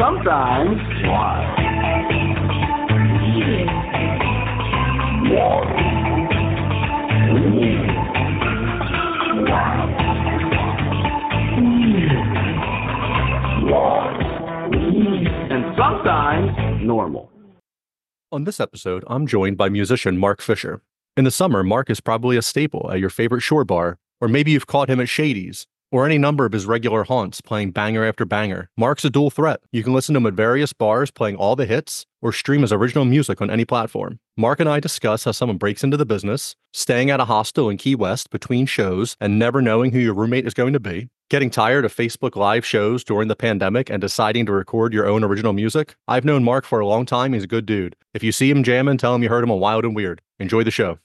Sometimes. Wild. And sometimes normal. On this episode, I'm joined by musician Mark Fisher. In the summer, Mark is probably a staple at your favorite shore bar, or maybe you've caught him at Shady's, or any number of his regular haunts playing banger after banger. Mark's a dual threat. You can listen to him at various bars playing all the hits, or stream his original music on any platform. Mark and I discuss how someone breaks into the business, staying at a hostel in Key West between shows and never knowing who your roommate is going to be, getting tired of Facebook Live shows during the pandemic and deciding to record your own original music. I've known Mark for a long time. He's a good dude. If you see him jamming, tell him you heard him on Wild and Weird. Enjoy the show.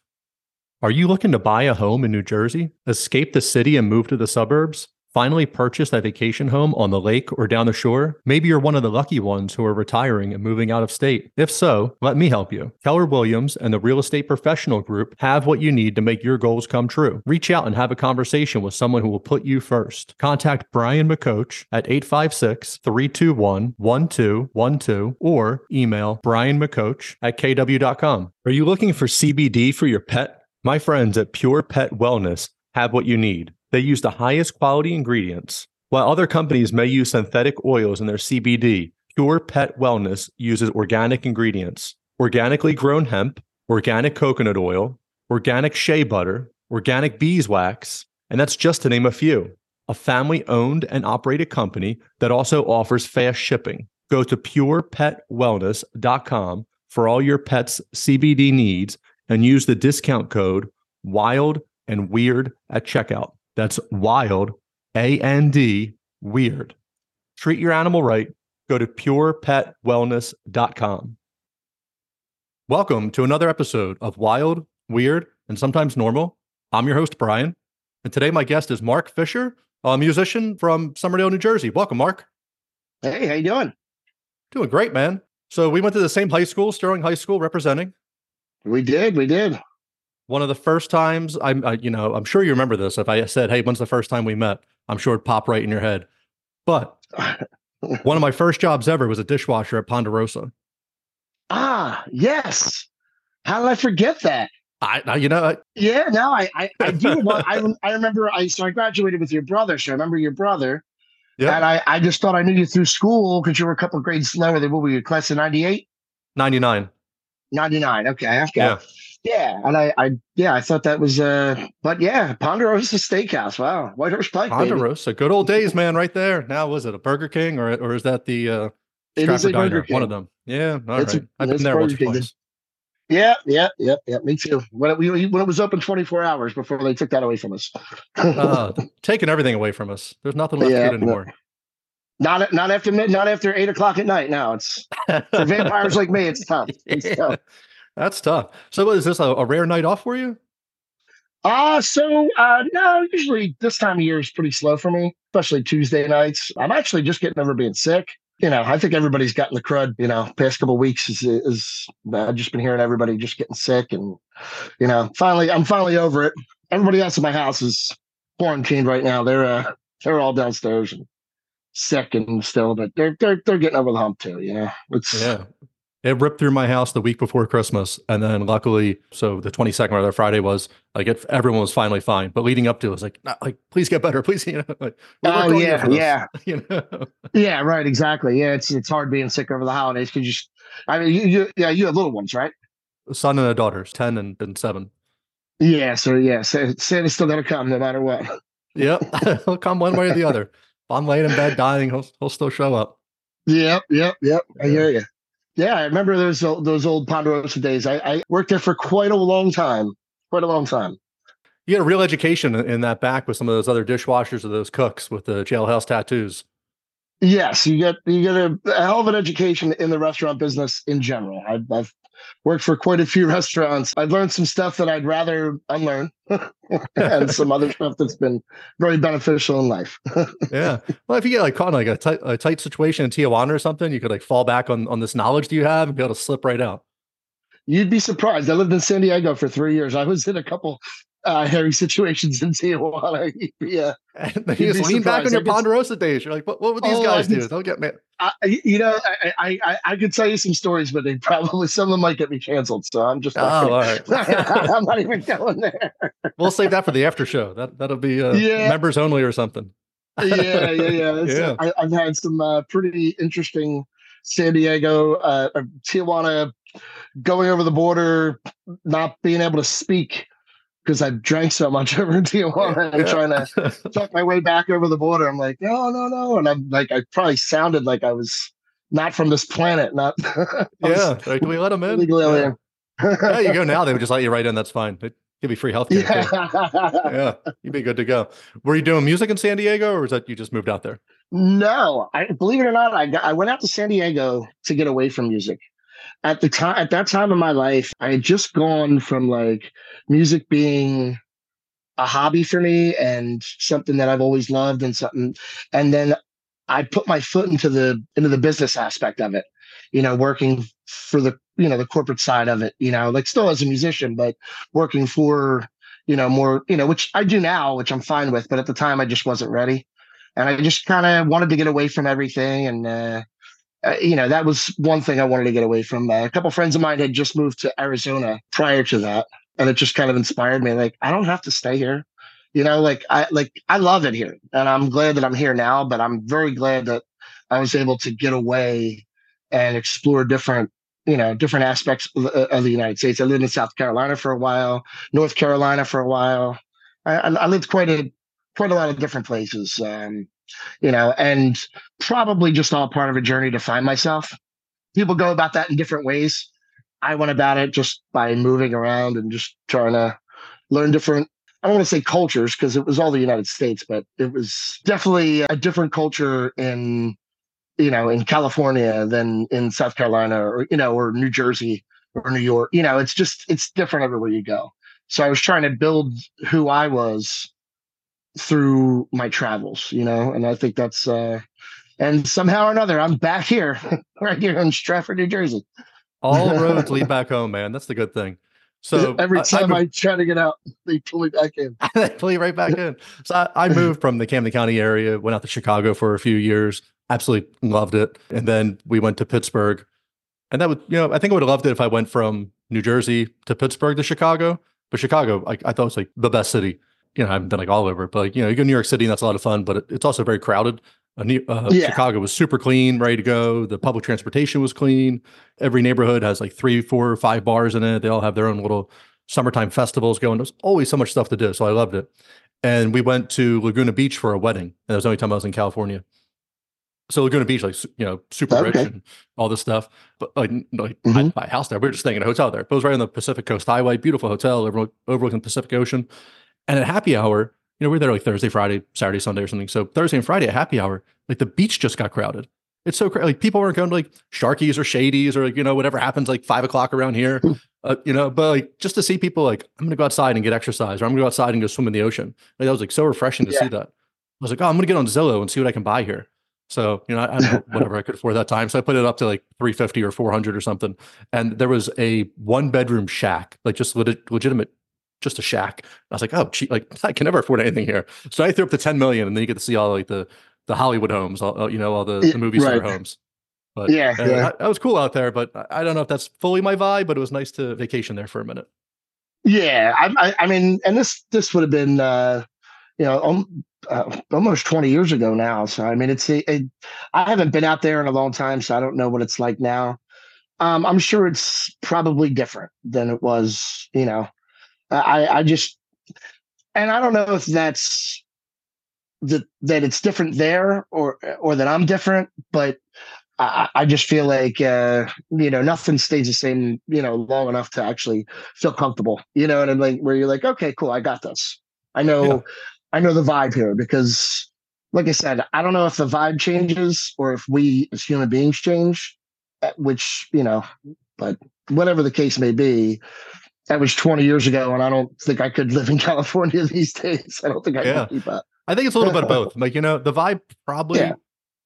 Are you looking to buy a home in New Jersey, escape the city and move to the suburbs? Finally purchase that vacation home on the lake or down the shore? Maybe you're one of the lucky ones who are retiring and moving out of state. If so, let me help you. Keller Williams and the Real Estate Professional Group have what you need to make your goals come true. Reach out and have a conversation with someone who will put you first. Contact Brian McCoach at 856 321 1212 or email Brian McCoach at kw.com. Are you looking for CBD for your pet? My friends at Pure Pet Wellness have what you need. They use the highest quality ingredients. While other companies may use synthetic oils in their CBD, Pure Pet Wellness uses organic ingredients organically grown hemp, organic coconut oil, organic shea butter, organic beeswax, and that's just to name a few. A family owned and operated company that also offers fast shipping. Go to purepetwellness.com for all your pet's CBD needs and use the discount code WILD and WEIRD at checkout. That's wild, A N D, weird. Treat your animal right. Go to purepetwellness.com. Welcome to another episode of Wild, Weird, and Sometimes Normal. I'm your host, Brian. And today my guest is Mark Fisher, a musician from Somerdale, New Jersey. Welcome, Mark. Hey, how you doing? Doing great, man. So we went to the same high school, Sterling High School, representing. We did, we did. One of the first times I'm, I, you know, I'm sure you remember this. If I said, "Hey, when's the first time we met?" I'm sure it'd pop right in your head. But one of my first jobs ever was a dishwasher at Ponderosa. Ah, yes. How did I forget that? I, you know, I, Yeah, no, I, I, I do. well, I, I remember. I so I graduated with your brother. So I remember your brother, yeah, and I, I just thought I knew you through school because you were a couple of grades lower than what were you? Class of 98? 99. 99. Okay, okay. Yeah. Yeah, and I, I, yeah, I thought that was, uh, but yeah, Ponderosa Steakhouse. Wow, White Horse Pike. baby. Ponderosa, good old days, man, right there. Now, was it a Burger King or or is that the uh, It is a Burger Diner? One of them. Yeah, all right. A- I've been there once or Burger King. twice. Yeah, yeah, yeah, yeah. Me too. When it, we, when it was open 24 hours before they took that away from us. Uh, taking everything away from us. There's nothing left Yeah, good anymore. Not not after mid, not after eight o'clock at night. Now it's for vampires like me. It's tough. It's Yeah, tough. That's tough. So, what, is this a, a rare night off for you? Uh so uh no, usually this time of year is pretty slow for me, especially Tuesday nights. I'm actually just getting over being sick. You know, I think everybody's gotten the crud, you know, past couple of weeks is is I've just been hearing everybody just getting sick and you know, finally I'm finally over it. Everybody else in my house is quarantined right now. They're uh they're all downstairs and sick and still, but they're they're they're getting over the hump too, you know. It's Yeah. It ripped through my house the week before Christmas. And then luckily, so the 22nd or the Friday was like it, everyone was finally fine. But leading up to it was like, "Nah, like, please get better. Please, you know, like, Oh, yeah, yeah. You know, Yeah, right. Exactly. Yeah, it's it's hard being sick over the holidays because you. I mean, you, you yeah, you have little ones, right? son and a daughter, 10 and, and seven. Yeah. So yeah, Sa- Santa's still gonna come no matter what. Yep. he'll come one way or the other. I'm laying in bed dying, he'll, he'll still show up. Yep. Yep. Yep. I hear you. Yeah, I remember those o- those old Ponderosa days. I, I worked there for quite a long time. Quite a long time. You had a real education in that back with some of those other dishwashers or those cooks with the jailhouse tattoos. Yes, you get you get a, a hell of an education in the restaurant business in general. I've, I've worked for quite a few restaurants. I've learned some stuff that I'd rather unlearn, and some other stuff that's been very beneficial in life. yeah. Well, if you get like caught in like a tight, a tight situation in Tijuana or something, you could like fall back on on this knowledge that you have and be able to slip right out. You'd be surprised. I lived in San Diego for three years. I was in a couple uh, hairy situations in Tijuana. yeah. And you just lean back on your Ponderosa days. You're like, what, what would these oh, guys do? They'll get me. I, you know, I, I I could tell you some stories, but they probably some of them might get me canceled. So I'm just. Oh, all right. I'm not even going there. We'll save that for the after show. That that'll be uh, yeah. members only or something. yeah, yeah, yeah. yeah. I, have had some uh, pretty interesting San Diego, uh, Tijuana, going over the border, not being able to speak because I drank so much over in Tijuana and yeah. trying to talk my way back over the border. I'm like, no, no, no. And I'm like, I probably sounded like I was not from this planet. Not yeah. Like, do we let them in? Yeah. yeah, you go now. They would just let you right in. That's fine. They give you free health care. Yeah. yeah, you'd be good to go. Were you doing music in San Diego, or was that you just moved out there? No, I believe it or not, I got, I went out to San Diego to get away from music at the time at that time of my life i had just gone from like music being a hobby for me and something that i've always loved and something and then i put my foot into the into the business aspect of it you know working for the you know the corporate side of it you know like still as a musician but working for you know more you know which i do now which i'm fine with but at the time i just wasn't ready and i just kind of wanted to get away from everything and uh, uh, you know, that was one thing I wanted to get away from. Uh, a couple friends of mine had just moved to Arizona prior to that, and it just kind of inspired me. Like, I don't have to stay here. You know, like I like I love it here, and I'm glad that I'm here now. But I'm very glad that I was able to get away and explore different, you know, different aspects of, uh, the United States. I lived in South Carolina for a while, North Carolina for a while. I, I lived quite a quite a lot of different places. Um, you know, and probably just all part of a journey to find myself. People go about that in different ways. I went about it just by moving around and just trying to learn different I don't want to say cultures because it was all the United States, but it was definitely a different culture in, you know, in California than in South Carolina or, you know, or New Jersey or New York. You know, it's just, it's different everywhere you go. So I was trying to build who I was through my travels, you know, and I think that's uh and somehow or another I'm back here, right here in Stratford, New Jersey. All roads lead back home, man. That's the good thing. So every time I, I, I try to get out, they pull me back in. they pull you right back in. So I, I moved from the Camden County area, went out to Chicago for a few years, absolutely loved it. And then we went to Pittsburgh. And that would, you know, I think I would have loved it if I went from New Jersey to Pittsburgh to Chicago. But Chicago, I, I thought was like the best city you know, I haven't been like all over, but like, you know, you go to New York City and that's a lot of fun, but it, it's also very crowded. Uh, New, uh, yeah. Chicago was super clean, ready to go. The public transportation was clean. Every neighborhood has like three, four, five bars in it. They all have their own little summertime festivals going. There's always so much stuff to do. So I loved it. And we went to Laguna Beach for a wedding. And that was the only time I was in California. So Laguna Beach, like you know, super okay. rich and all this stuff. But like, like mm-hmm. I buy house there. We were just staying in a hotel there. But it was right on the Pacific Coast Highway, beautiful hotel overlooking the Pacific Ocean. And at happy hour, you know, we are there like Thursday, Friday, Saturday, Sunday or something. So Thursday and Friday at happy hour, like the beach just got crowded. It's so crazy. Like people weren't going to like Sharkies or Shady's or like, you know, whatever happens like five o'clock around here, hmm. uh, you know, but like just to see people like, I'm going to go outside and get exercise or I'm going to go outside and go swim in the ocean. Like that was like so refreshing to yeah. see that. I was like, oh, I'm going to get on Zillow and see what I can buy here. So, you know, I, I know whatever I could afford that time. So I put it up to like 350 or 400 or something. And there was a one bedroom shack, like just legit, legitimate just a shack. I was like, oh, gee, like I can never afford anything here. So I threw up the 10 million and then you get to see all like the, the Hollywood homes, all, you know, all the, the movie star right. homes. But yeah, yeah. that was cool out there, but I don't know if that's fully my vibe, but it was nice to vacation there for a minute. Yeah. I, I, I mean, and this, this would have been, uh, you know, um, uh, almost 20 years ago now. So, I mean, it's, it, it, I haven't been out there in a long time, so I don't know what it's like now. Um, I'm sure it's probably different than it was, you know, I, I just, and I don't know if that's that that it's different there or or that I'm different, but I, I just feel like uh, you know nothing stays the same, you know, long enough to actually feel comfortable. You know, and I'm like where you're like, okay, cool, I got this. I know, yeah. I know the vibe here because like I said, I don't know if the vibe changes or if we as human beings change, uh, which, you know, but whatever the case may be, that was 20 years ago. And I don't think I could live in California these days. I don't think I Yeah. can keep up. I think it's a little bit of both. Like, you know, the vibe probably Yeah.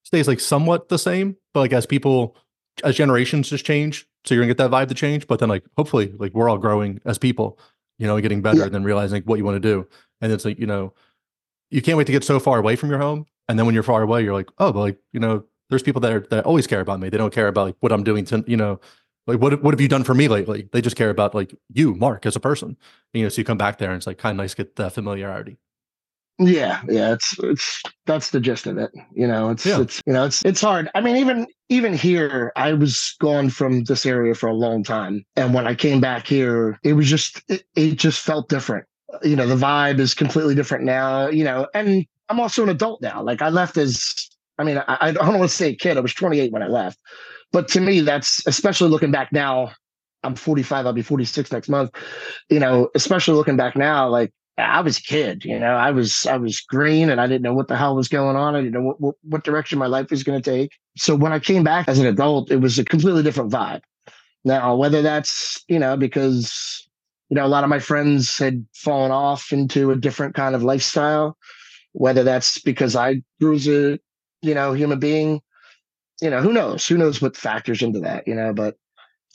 stays like somewhat the same, but like as people, as generations just change, so you're gonna get that vibe to change. But then, like, hopefully, like we're all growing as people, you know, getting better, Yeah. and then realizing what you want to do. And it's like, you know, you can't wait to get so far away from your home. And then when you're far away, you're like, oh, but like, you know, there's people that are, that always care about me. They don't care about like what I'm doing to, you know, like what what have you done for me lately? They just care about like you, Mark, as a person. You know, so you come back there and it's like kind of nice to get the familiarity. Yeah, yeah, it's it's that's the gist of it. You know, it's Yeah. it's you know, it's it's hard. I mean, even even here, I was gone from this area for a long time, and when I came back here, it was just it, it just felt different. You know, the vibe is completely different now. You know, and I'm also an adult now. Like I left as, I mean, I, I don't want to say a kid. I was 28 when I left, but to me, that's especially looking back now. I'm 45. I'll be 46 next month. You know, especially looking back now, like I was a kid, you know, I was I was green and I didn't know what the hell was going on. I didn't know what, what, what direction my life was going to take. So when I came back as an adult, it was a completely different vibe. Now, whether that's, you know, because, you know, a lot of my friends had fallen off into a different kind of lifestyle, whether that's because I grew as a, you know, human being, you know, who knows? Who knows what factors into that, you know, but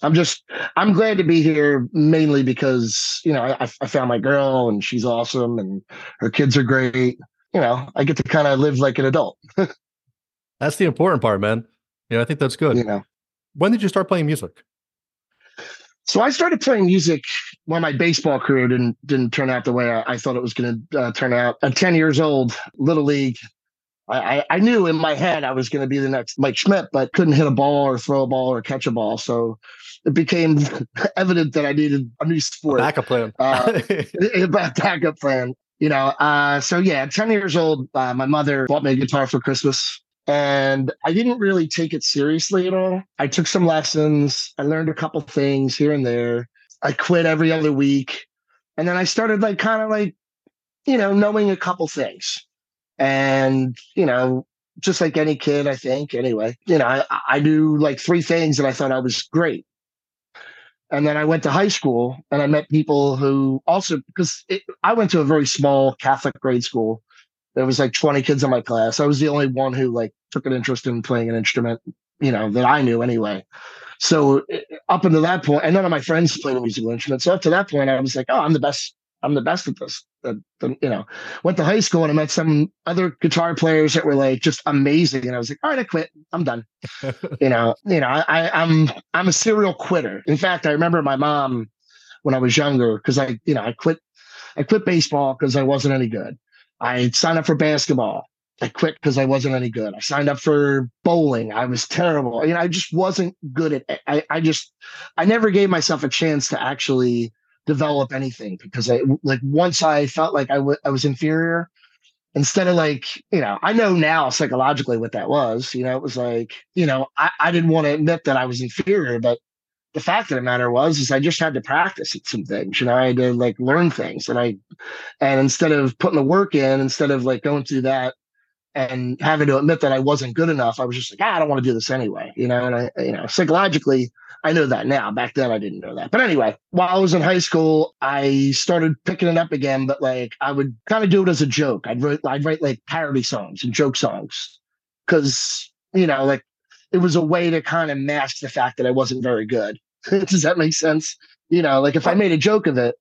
I'm just I'm glad to be here mainly because you know I, I found my girl and she's awesome and her kids are great. You know, I get to kind of live like an adult. That's the important part, man. Yeah, I think that's good. You know, When did you start playing music? so I started playing music when my baseball career didn't didn't turn out the way I, I thought it was going to uh, turn out. At 10 years old, little league. I, I, I knew in my head I was going to be the next Mike Schmidt, but couldn't hit a ball or throw a ball or catch a ball. So it became evident that I needed a new sport. Backup plan. Uh, a backup plan. You know, uh, so yeah, 10 years old, uh, my mother bought me a guitar for Christmas. And I didn't really take it seriously at all. I took some lessons. I learned a couple things here and there. I quit every other week. And then I started like kind of like, you know, knowing a couple things. And, you know, just like any kid, I think, anyway, you know, I, I knew like three things and I thought I was great. And then I went to high school and I met people who also, because it, I went to a very small Catholic grade school. There was like 20 kids in my class. I was the only one who like took an interest in playing an instrument, you know, that I knew anyway. So eh, up until that point, and none of my friends played a musical instrument. So up to that point, I was like, oh, I'm the best. I'm the best at this. Uh, the- you know, went to high school and I met some other guitar players that were like just amazing. And I was like, all right, I quit. I'm done you know, you know, I, I'm I'm a serial quitter. In fact, I remember my mom when I was younger because I, you know, I quit I quit baseball because I wasn't any good. I signed up for basketball. I quit because I wasn't any good. I signed up for bowling. I was terrible. You know, I just wasn't good at it. I, I just I never gave myself a chance to actually develop anything because I like once I felt like I I was inferior, instead of like you know i know now psychologically what that was you know it was like you know i, I didn't want to admit that i was inferior but the fact of the matter was is i just had to practice at some things you know i had to like learn things and i and instead of putting the work in instead of like going through that and having to admit that i wasn't good enough i was just like ah, i don't want to do this anyway you know and i you know psychologically I know that now. Back then, I didn't know that. But anyway, while I was in high school, I started picking it up again. But like, I would kind of do it as a joke. I'd write, I'd write like parody songs and joke songs, because you know, like it was a way to kind of mask the fact that I wasn't very good. Does that make sense? You know, like if I made a joke of it,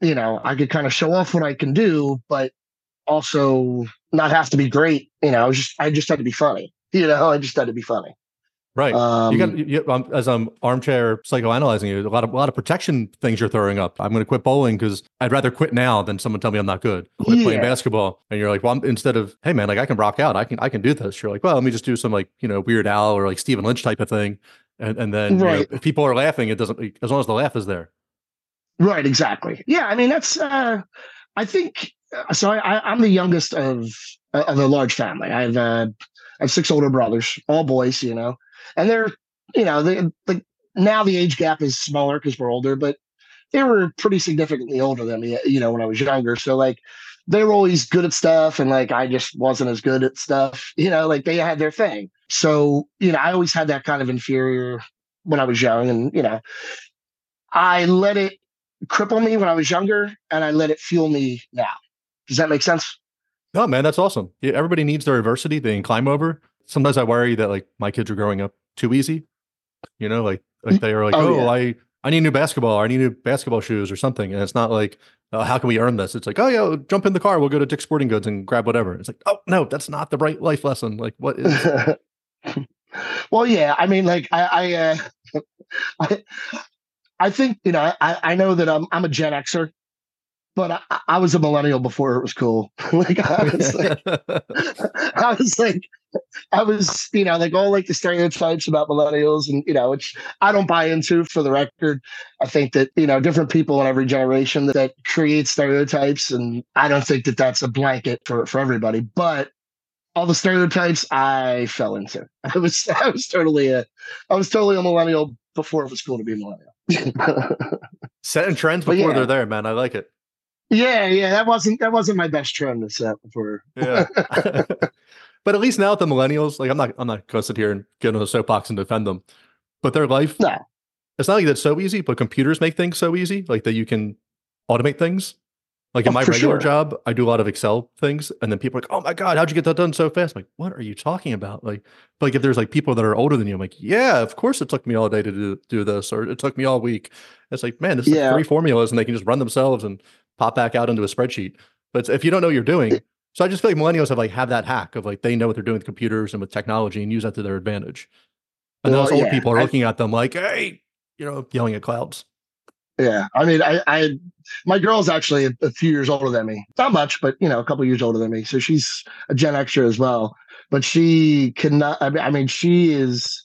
you know, I could kind of show off what I can do, but also not have to be great. You know, I was just I just had to be funny. You know, I just had to be funny. Right. Um, you got you, um, as I'm armchair psychoanalyzing you. A lot of a lot of protection things you're throwing up. I'm going to quit bowling because I'd rather quit now than someone tell me I'm not good. Quit playing basketball, and you're like, well, I'm, instead of hey man, like I can rock out, I can I can do this. You're like, well, let me just do some like you know Weird Al or like Stephen Lynch type of thing, and and then you know, if people are laughing, it doesn't as long as the laugh is there. Right, exactly. Yeah, I mean that's. uh I think uh, so. I, I'm the youngest of of a large family. I have uh, I have six older brothers, all boys. You know, and they're you know the like now the age gap is smaller because we're older, but they were pretty significantly older than me. You know, when I was younger. So like they were always good at stuff and like I just wasn't as good at stuff. You know, like they had their thing. So, you know, I always had that kind of inferior when I was young and, you know, I let it cripple me when I was younger and I let it fuel me now. Does that make sense? Oh man, that's awesome. Everybody needs their adversity they can climb over. Sometimes I worry that like my kids are growing up too easy. You know, like like they are like, Oh, oh, yeah. I I need new basketball, or I need new basketball shoes or something. And it's not like, oh, how can we earn this? It's like, oh yeah, jump in the car, we'll go to Dick's Sporting Goods and grab whatever. It's like, oh no, that's not the right life lesson. Like, what is? well, yeah. I mean, like I, I, uh, I, I think you know. I, I know that I'm I'm a Gen Xer, but I, I was a millennial before it was cool. like I was like, I was like, I was, you know, like all like the stereotypes about millennials, and you know, which I don't buy into. For the record, I think that you know, different people in every generation that, that create stereotypes, and I don't think that that's a blanket for for everybody. But all the stereotypes I fell into. I was, I was totally a, I was totally a millennial before it was cool to be a millennial. Setting trends before yeah. they're there, man. I like it. Yeah, yeah, that wasn't that wasn't my best trend to set for. Yeah. but at least now with the millennials, like I'm not I'm not gonna sit here and get on a soapbox and defend them. But their life, No. it's not like that's so easy, but computers make things so easy, like that you can automate things. Like in Oh, my regular sure. job, I do a lot of Excel things, and then people are like, "Oh my god, how'd you get that done so fast?" I'm like, what are you talking about? Like, but like if there's like people that are older than you, I'm like, yeah, of course it took me all day to do, do this, or it took me all week. It's like, man, this is Yeah. like three formulas, and they can just run themselves and pop back out into a spreadsheet. But if you don't know what you're doing, so I just feel like millennials have like have that hack of like they know what they're doing with computers and with technology and use that to their advantage. And Well, those old yeah, people are I- looking at them like, hey, you know, yelling at clouds. Yeah, I mean, I, I, my girl's actually a, a few years older than me. Not much, but you know, a couple years older than me. So she's a Gen Xer as well. But she cannot. I mean, I mean, she is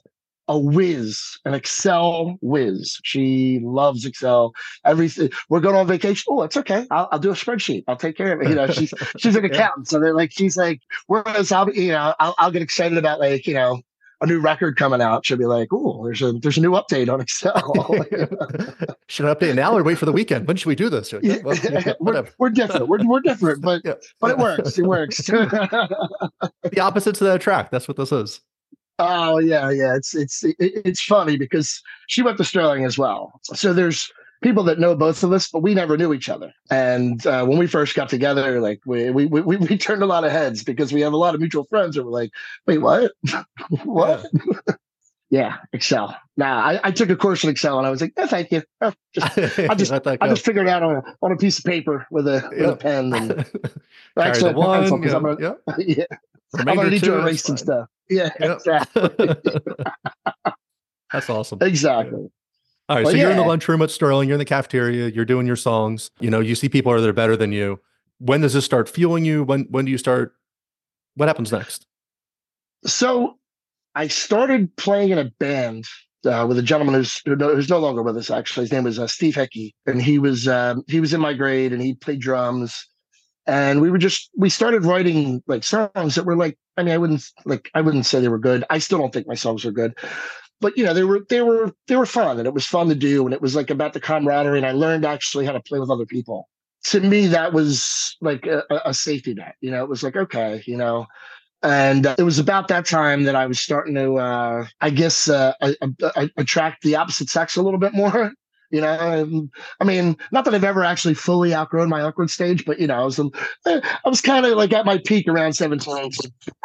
a whiz, an Excel whiz. She loves Excel. Everything. We're going on vacation. Oh, it's okay. I'll, I'll do a spreadsheet. I'll take care of it. You know, she's she's an Yeah. accountant, so they're like, she's like, whereas I'll, be- you know, I'll, I'll get excited about like, you know. A new record coming out. She'll be like, "Oh, there's a there's a new update on Excel." should I update now or wait for the weekend? When should we do this? Like, Yeah, "Well, yeah, we're, we're different. We're, we're different, but Yeah. but it works. It works. The opposites that attract. That's what this is. Oh yeah, yeah. It's it's it's funny because she went to Sterling as well. So there's people that know both of us, but we never knew each other. And uh, when we first got together, like we we, we we turned a lot of heads because we have a lot of mutual friends that were like, "Wait, what? what?" Yeah, Excel. Nah, I, I took a course in Excel and I was like, "No, thank you." Oh, just, I just- I just figured it out on a, on a piece of paper with a with Yeah. a pen and actually the a pencil one. 'cause I'm Yeah, gonna- yeah. yeah. I'm gonna need to erase some stuff. Yeah, Yep. exactly. That's awesome. exactly. All right, Well, so you're in the lunchroom at Sterling. You're in the cafeteria. You're doing your songs. You know, you see people that are better than you. When does this start fueling you? When when do you start? What happens next? So I started playing in a band uh, with a gentleman who's no- who's no longer with us. Actually, his name was uh, Steve Hickey, and he was um, he was in my grade, and he played drums. And we were just we started writing like songs that were like I mean I wouldn't like I wouldn't say they were good. I still don't think my songs are good, but you know they were they were they were fun and it was fun to do and it was like about the camaraderie and I learned actually how to play with other people. To me, that was like a, a- safety net. You know, it was like okay, you know, and uh, it was about that time that I was starting to, uh, I guess, uh, I, I, attract the opposite sex a little bit more. You know, um, I mean, not that I've ever actually fully outgrown my awkward stage, but you know, I was, a- I was kind of like at my peak around seventeen.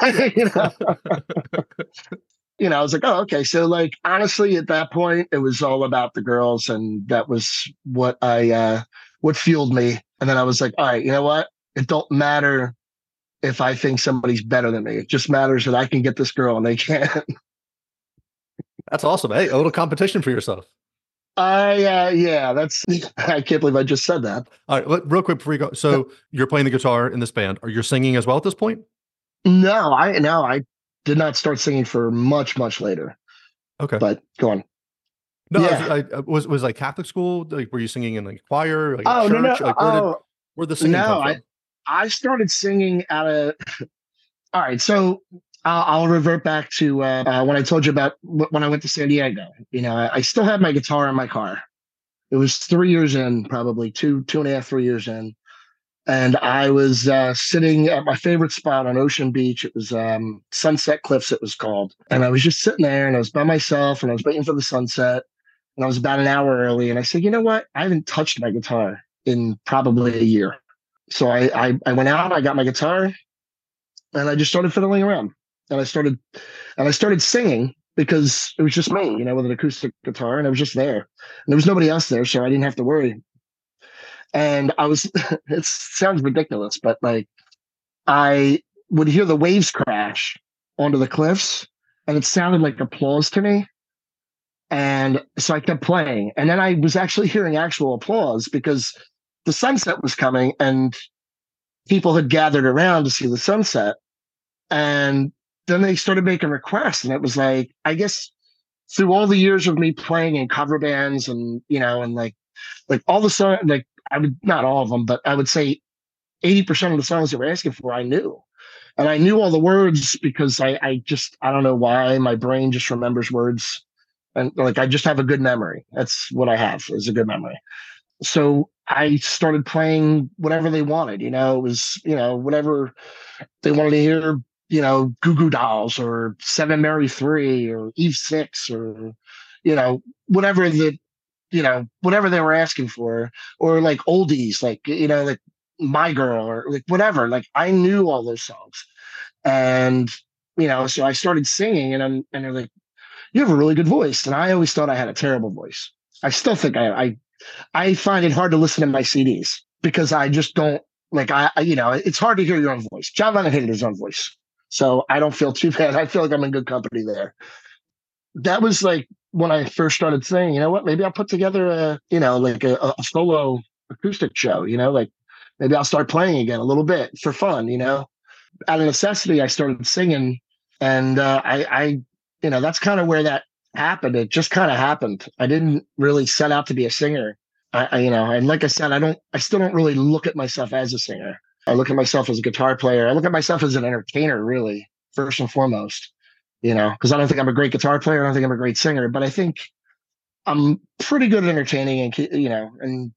you know, you know, I was like, oh, okay. So, like, honestly, at that point, it was all about the girls, and that was what I, uh, what fueled me. And then I was like, all right, you know what? It don't matter if I think somebody's better than me. It just matters that I can get this girl and they can't. That's awesome. Hey, a little competition for yourself. I uh, yeah, that's I can't believe I just said that. All right, let, real quick before we go. So you're playing the guitar in this band. Are you singing as well at this point? No, I no, I did not start singing for much much later. Okay. But go on. No, I was- Yeah. I, was was like Catholic school. Like, were you singing in like choir? Like Oh church? no no Like, where did oh where the singing no, I- I started singing at a. All right, so I'll, revert back to uh, uh, when I told you about when I went to San Diego. You know, I, I still had my guitar in my car. It was three years in, probably two, two and a half, three years in, and I was uh, sitting at my favorite spot on Ocean Beach. It was um, Sunset Cliffs, it was called. And I was just sitting there and I was by myself and I was waiting for the sunset. And I was about an hour early. And I said, you know what? I haven't touched my guitar in probably a year. So I, I, I went out, I got my guitar, and I just started fiddling around. And I started and I started singing because it was just me, you know, with an acoustic guitar, and I was just there. And there was nobody else there, so I didn't have to worry and I was it sounds ridiculous, but like I would hear the waves crash onto the cliffs and it sounded like applause to me. And so I kept playing. And then I was actually hearing actual applause because the sunset was coming and people had gathered around to see the sunset. And then they started making requests. And it was like, I guess through all the years of me playing in cover bands and, you know, and like, like all the song, like I would not all of them, but I would say 80% of the songs they were asking for, I knew. And I knew all the words because I, I just, I don't know why my brain just remembers words. And like, I just have a good memory. That's what I have is a good memory. So I started playing whatever they wanted, you know, it was, you know, whatever they wanted to hear, you know, Goo Goo Dolls or Seven Mary Three or Eve Six or, you know, whatever the you know whatever they were asking for or like oldies like you know like my girl or like whatever. Like i knew all those songs. And you know so i started singing and i'm and they're like you have a really good voice. And i always thought i had a terrible voice. I still think i i, I find it hard to listen to my cds because i just don't like I, you know it's hard to hear your own voice. John lennon hated his own voice so i don't feel too bad i feel like i'm in good company there that was like when I first started saying, you know what, maybe I'll put together a, you know, like a, a solo acoustic show, you know, like maybe I'll start playing again a little bit for fun, you know. Out of necessity, I started singing, and uh, I, I, you know, that's kind of where that happened. It just kind of happened. I didn't really set out to be a singer. I, I, you know, and like I said, I don't, I still don't really look at myself as a singer. I look at myself as a guitar player. I look at myself as an entertainer, really, first and foremost you know, because I don't think I'm a great guitar player. I don't think I'm a great singer, but I think I'm pretty good at entertaining and you know, and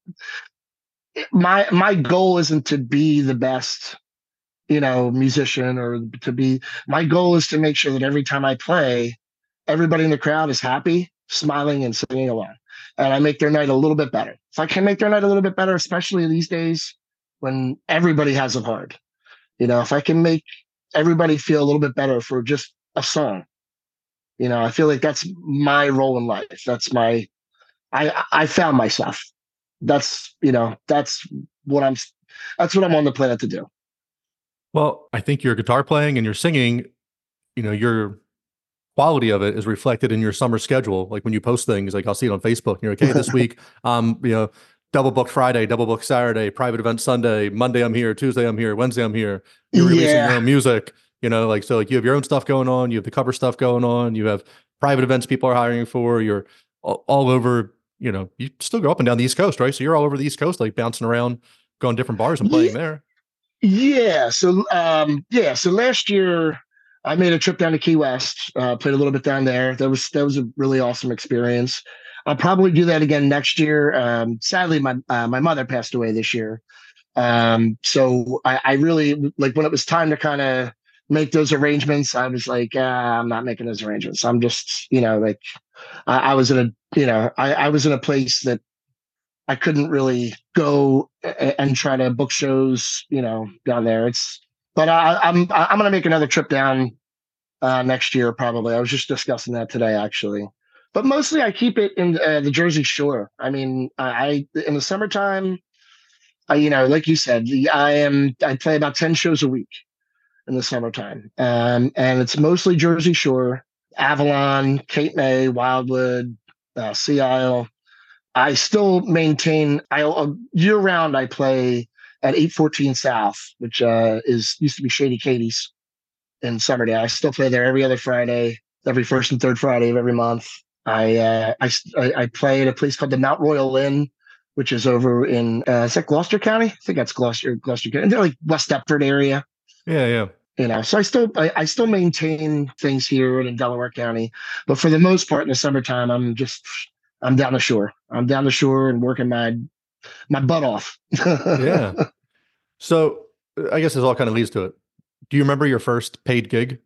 my my goal isn't to be the best, you know, musician or to be. My goal is to make sure that every time I play, everybody in the crowd is happy, smiling, and singing along, and I make their night a little bit better. If I can make their night a little bit better, especially these days when everybody has it hard, you know, if I can make everybody feel a little bit better for just a song. You know, I feel like that's my role in life. That's my I I found myself. That's you know, that's what I'm that's what I'm on the planet to do. Well, I think your guitar playing and your singing, you know, your quality of it is reflected in your summer schedule. Like when you post things, like I'll see it on Facebook and you're like, hey, this week, um, you know, double book Friday, double book Saturday, private event Sunday, Monday I'm here, Tuesday I'm here, Wednesday I'm here. You're releasing yeah. your own music. You know, like so, like you have your own stuff going on, you have the cover stuff going on, you have private events people are hiring for. You're all, over. You know, you still go up and down the East Coast, right? So you're all over the East Coast, like bouncing around, going different bars and playing yeah. there. Yeah. So, um, yeah. So last year, I made a trip down to Key West, uh, played a little bit down there. That was that was a really awesome experience. I'll probably do that again next year. Um, sadly, my uh, my mother passed away this year, um, so I, I really like when it was time to kind of make those arrangements. I was like, ah, I'm not making those arrangements. I'm just, you know, like I, I was in a, you know, I, I, was in a place that I couldn't really go and try to book shows, you know, down there. It's, but I, I'm I'm gonna make another trip down uh, next year probably. I was just discussing that today actually. But mostly I keep it in uh, the Jersey Shore. I mean, I in the summertime, I, you know, like you said, I am I play about ten shows a week in the summertime. Um, and it's mostly Jersey Shore, Avalon, Cape May, Wildwood, uh, Sea Isle. I still maintain I uh, year round. I play at 814 South, which uh, is used to be Shady Katie's in Somerdale. I still play there every other Friday, every first and third Friday of every month. I uh, I, I play at a place called the Mount Royal Inn, which is over in uh, is that Gloucester County? I think that's Gloucester Gloucester County. They're like West Deptford area. Yeah, yeah you know so i still I, I, still maintain things here in delaware county but for the most part in the summertime i'm just i'm down the shore i'm down the shore and working my my butt off yeah So I guess this all kind of leads to it. Do you remember your first paid gig?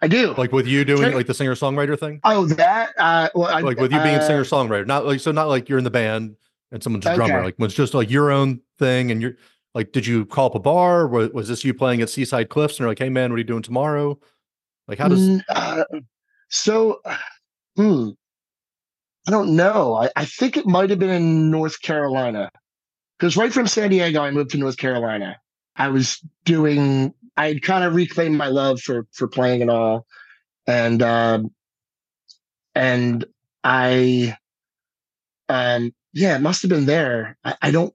I do. Like with you doing like the singer songwriter thing? oh, that. Uh, well, I, Like with you being a uh, singer songwriter, not like so not like you're in the band and someone's a drummer. Like it's just like your own thing and you're like, did you call up a bar? Was, was this you playing at Seaside Cliffs and you're like, hey man, what are you doing tomorrow? Like how does Mm, uh, so? Hmm. I don't know. I, I think it might have been in North Carolina, because right from San Diego, I moved to North Carolina. I was doing. I had kind of reclaimed my love for for playing and all, and um, and I, um, yeah, it must have been there. I, I don't.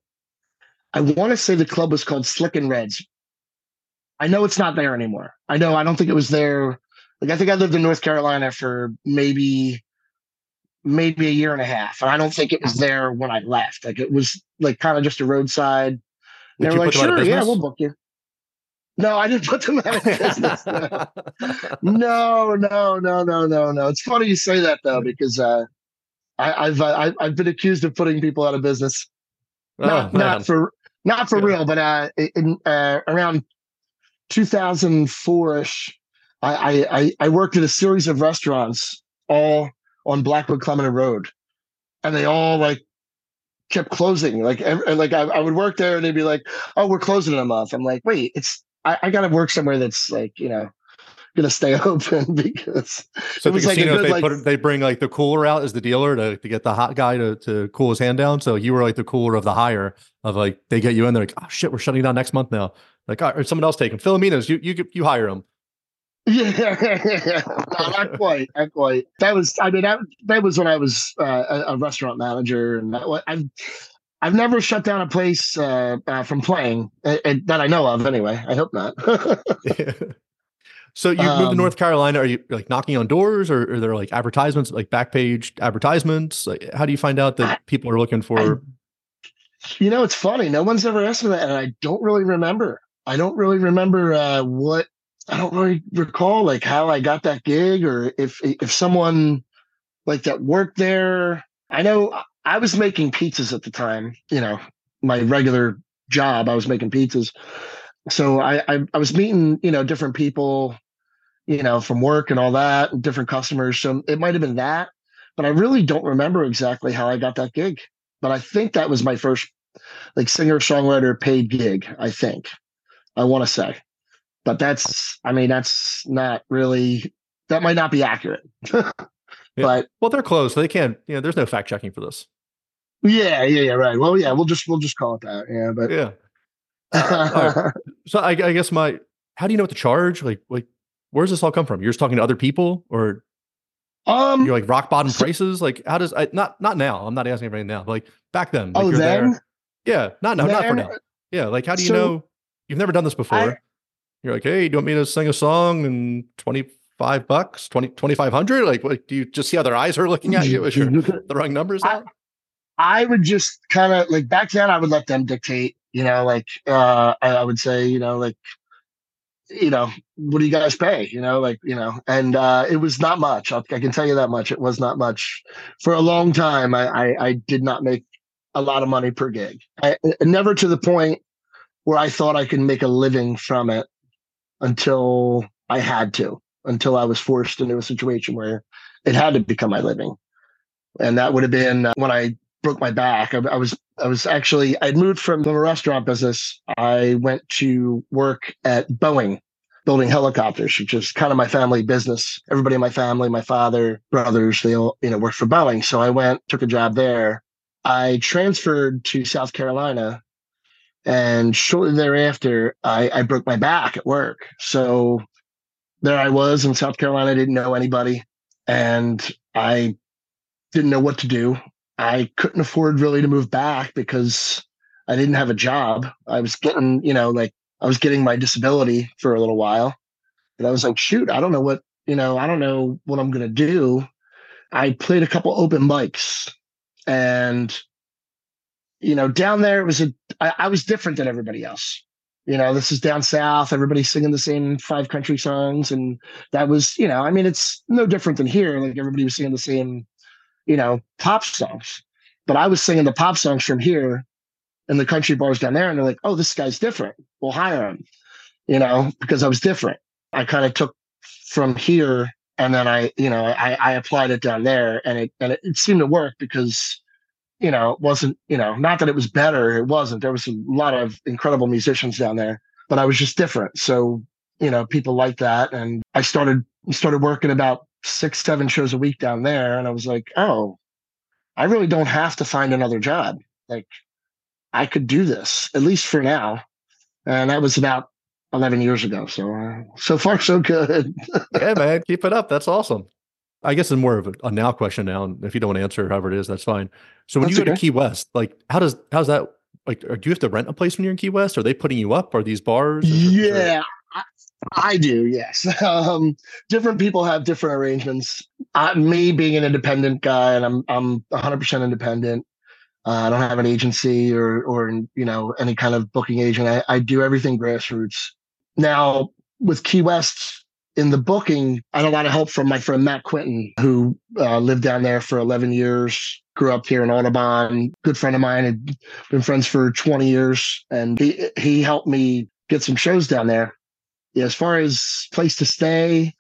I want to say the club was called Slick and Reds. I know it's not there anymore. I know. I don't think it was there. Like I think I lived in North Carolina for maybe maybe a year and a half. And I don't think it was there when I left. Like it was like kind of just a roadside. They you were like, put them out of sure, yeah, we'll book you. No, I didn't put them out of business. no, no, no, no, no, no. It's funny you say that though, because uh, I, I've uh, I, I've been accused of putting people out of business. oh, Not, for not for Yeah. real, but uh, in uh, around 2004 ish, I, I I I worked at a series of restaurants all on Blackwood Clement Road, and they all like kept closing. Like every, like I, I would work there, and they'd be like, "Oh, we're closing in a month." I'm like, "Wait, it's I, I got to work somewhere that's like you know." Gonna stay open because So It was the like good, they like- put they bring like the cooler out as the dealer to, to get the hot guy to, to cool his hand down. So you were like the cooler of the hire of like they get you in. They're like, oh shit, we're shutting down next month now. Like, "All right, or someone else take him. Philomena's, you you you hire him. Yeah, no, not quite, not quite. That was, I mean, that, that was when I was uh, a, a restaurant manager, and that, I've, I've never shut down a place uh, uh, from playing uh, that I know of. Anyway, I hope not. so you moved to Um, North Carolina. Are you like knocking on doors, or are there like advertisements, like back page advertisements? Like, how do you find out that I- people are looking for? you know, it's funny. No one's ever asked me that, and I don't really remember. I don't really remember uh, what. I don't really recall like how I got that gig, or if if someone like that worked there. I know I was making pizzas at the time. You know, my regular job. I was making pizzas, so I I, I was meeting you know different people, you know, from work and all that, and different customers. So it might have been that, but I really don't remember exactly how I got that gig. But I think that was my first like singer songwriter paid gig. I think I want to say, but that's I mean that's not really that might not be accurate. But Well, they're closed, so they can't. You know, there's no fact checking for this. Yeah, yeah, yeah, right. Well, yeah, we'll just we'll just call it that. Yeah, but Yeah. right. So I, I guess my, how do you know what to charge? Like, like, where's this all come from? You're just talking to other people, or um, you're like rock bottom prices? Like, how does I not not now? I'm not asking everything now. But like back then, like oh, you're then there. Yeah, not now, not for now. Yeah, like how do you So- know? You've never done this before. I- you're like, hey, do you want me to sing a song and twenty five bucks, 20, 2500? Like, what, do you just see how their eyes are looking at you? Is your throwing numbers I- out? I would just kind of like back then I would let them dictate, you know, like uh I, I would say, you know, like you know, what do you guys pay? You know, like, you know, and uh it was not much. I, I can tell you that much. It was not much. For a long time I I, I did not make a lot of money per gig. I, never to the point where I thought I could make a living from it until I had to, until I was forced into a situation where it had to become my living. And that would have been uh, when I broke my back. I, I was I was actually I'd moved from the restaurant business. I went to work at Boeing, building helicopters, which is kind of my family business. Everybody in my family, my father, brothers, they all you know worked for Boeing. So I went took a job there. I transferred to South Carolina, and shortly thereafter, I, I broke my back at work. So there I was in South Carolina. I didn't know anybody, and I didn't know what to do. I couldn't afford really to move back because I didn't have a job. I was getting, you know, like I was getting my disability for a little while. And I was like, shoot, I don't know what, you know, I don't know what I'm going to do. I played a couple open mics and, you know, down there it was a, I, I was different than everybody else. You know, this is down south. Everybody's singing the same five country songs. And that was, you know, I mean, it's no different than here. Like everybody was singing the same you know, pop songs. But I was singing the pop songs from here in the country bars down there, and they're like, "Oh, this guy's different. We'll hire him." You know, because I was different. I kind of took from here, and then I, you know, I, I applied it down there, and it and it, it seemed to work because, you know, it wasn't, you know, not that it was better. It wasn't. There was a lot of incredible musicians down there, but I was just different. So, you know, people like that, and I started started working about six, seven shows a week down there, and I was like, oh, I really don't have to find another job. Like, I could do this at least for now, and that was about 11 years ago. So, uh, so far, so good. yeah, man, keep it up. That's awesome. I guess it's more of a, a, now question now. And if you don't want to answer, however it is, that's fine. So when that's you go okay. to Key West, like how does how's that like? Do you have to rent a place when you're in Key West? Are they putting you up? Are these bars? yeah, I, I, do. Yes. Um, different people have different arrangements. Me being an independent guy, and I'm I'm 100 percent independent. Uh, I don't have an agency or or you know any kind of booking agent. I, I do everything grassroots. Now with Key West in the booking, I had a lot of help from my friend Matt Quinton, who uh, lived down there for 11 years, grew up here in Audubon. Good friend of mine, had been friends for 20 years, and he he helped me get some shows down there. Yeah, as far as place to stay,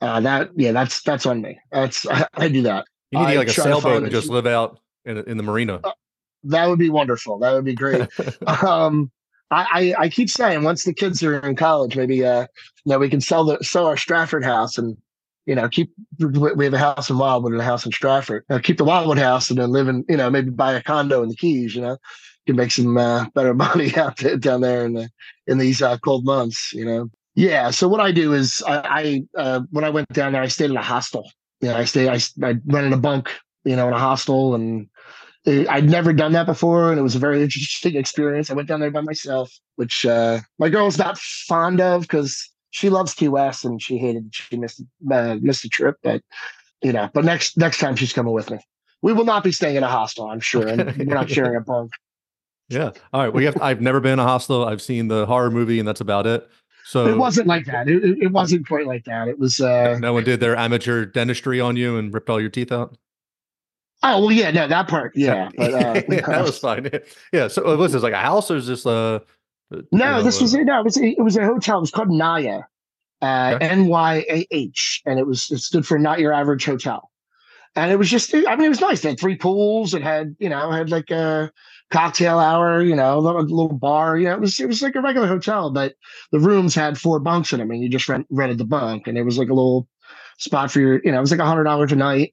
uh, that yeah, that's that's on me. That's I, I do that. You need to like a sailboat and just live out in in the marina. Uh, that would be wonderful. That would be great. um, I, I, I keep saying once the kids are in college, maybe uh, you know, we can sell the sell our Stratford house and you know keep we have a house in Wildwood and a house in Stratford. Uh, keep the Wildwood house and then live in you know maybe buy a condo in the Keys. You know, can make some uh, better money out there, down there in the in these uh, cold months. You know, yeah. So what I do is I, I uh, when I went down there, I stayed in a hostel. You know, I stayed I, I rented a bunk. You know, in a hostel and I'd never done that before, and it was a very interesting experience. I went down there by myself, which uh, my girl's not fond of because she loves Key West and she hated she missed uh, missed the trip. But you know, but next next time she's coming with me. We will not be staying in a hostel, I'm sure, and we're not sharing a bunk. Yeah. All right. We have. I've never been in a hostel. I've seen the horror movie, and that's about it. So it wasn't like that. It, it wasn't quite like that. It was. uh No one did their amateur dentistry on you and ripped all your teeth out. Oh well, yeah, no, that part, yeah, but uh, yeah, that was fine. Yeah, so uh, was this like a house or is this uh? No, know, this was no, it was it was a hotel. It was called Naya, uh, okay. N Y A H, and it was it stood for not your average hotel, and it was just I mean it was nice. It had three pools. It had you know had like a cocktail hour, you know, a little, little bar. You know, it was it was like a regular hotel, but the rooms had four bunks in them, and you just rent, rented the bunk, and it was like a little spot for your you know it was like a hundred dollars a night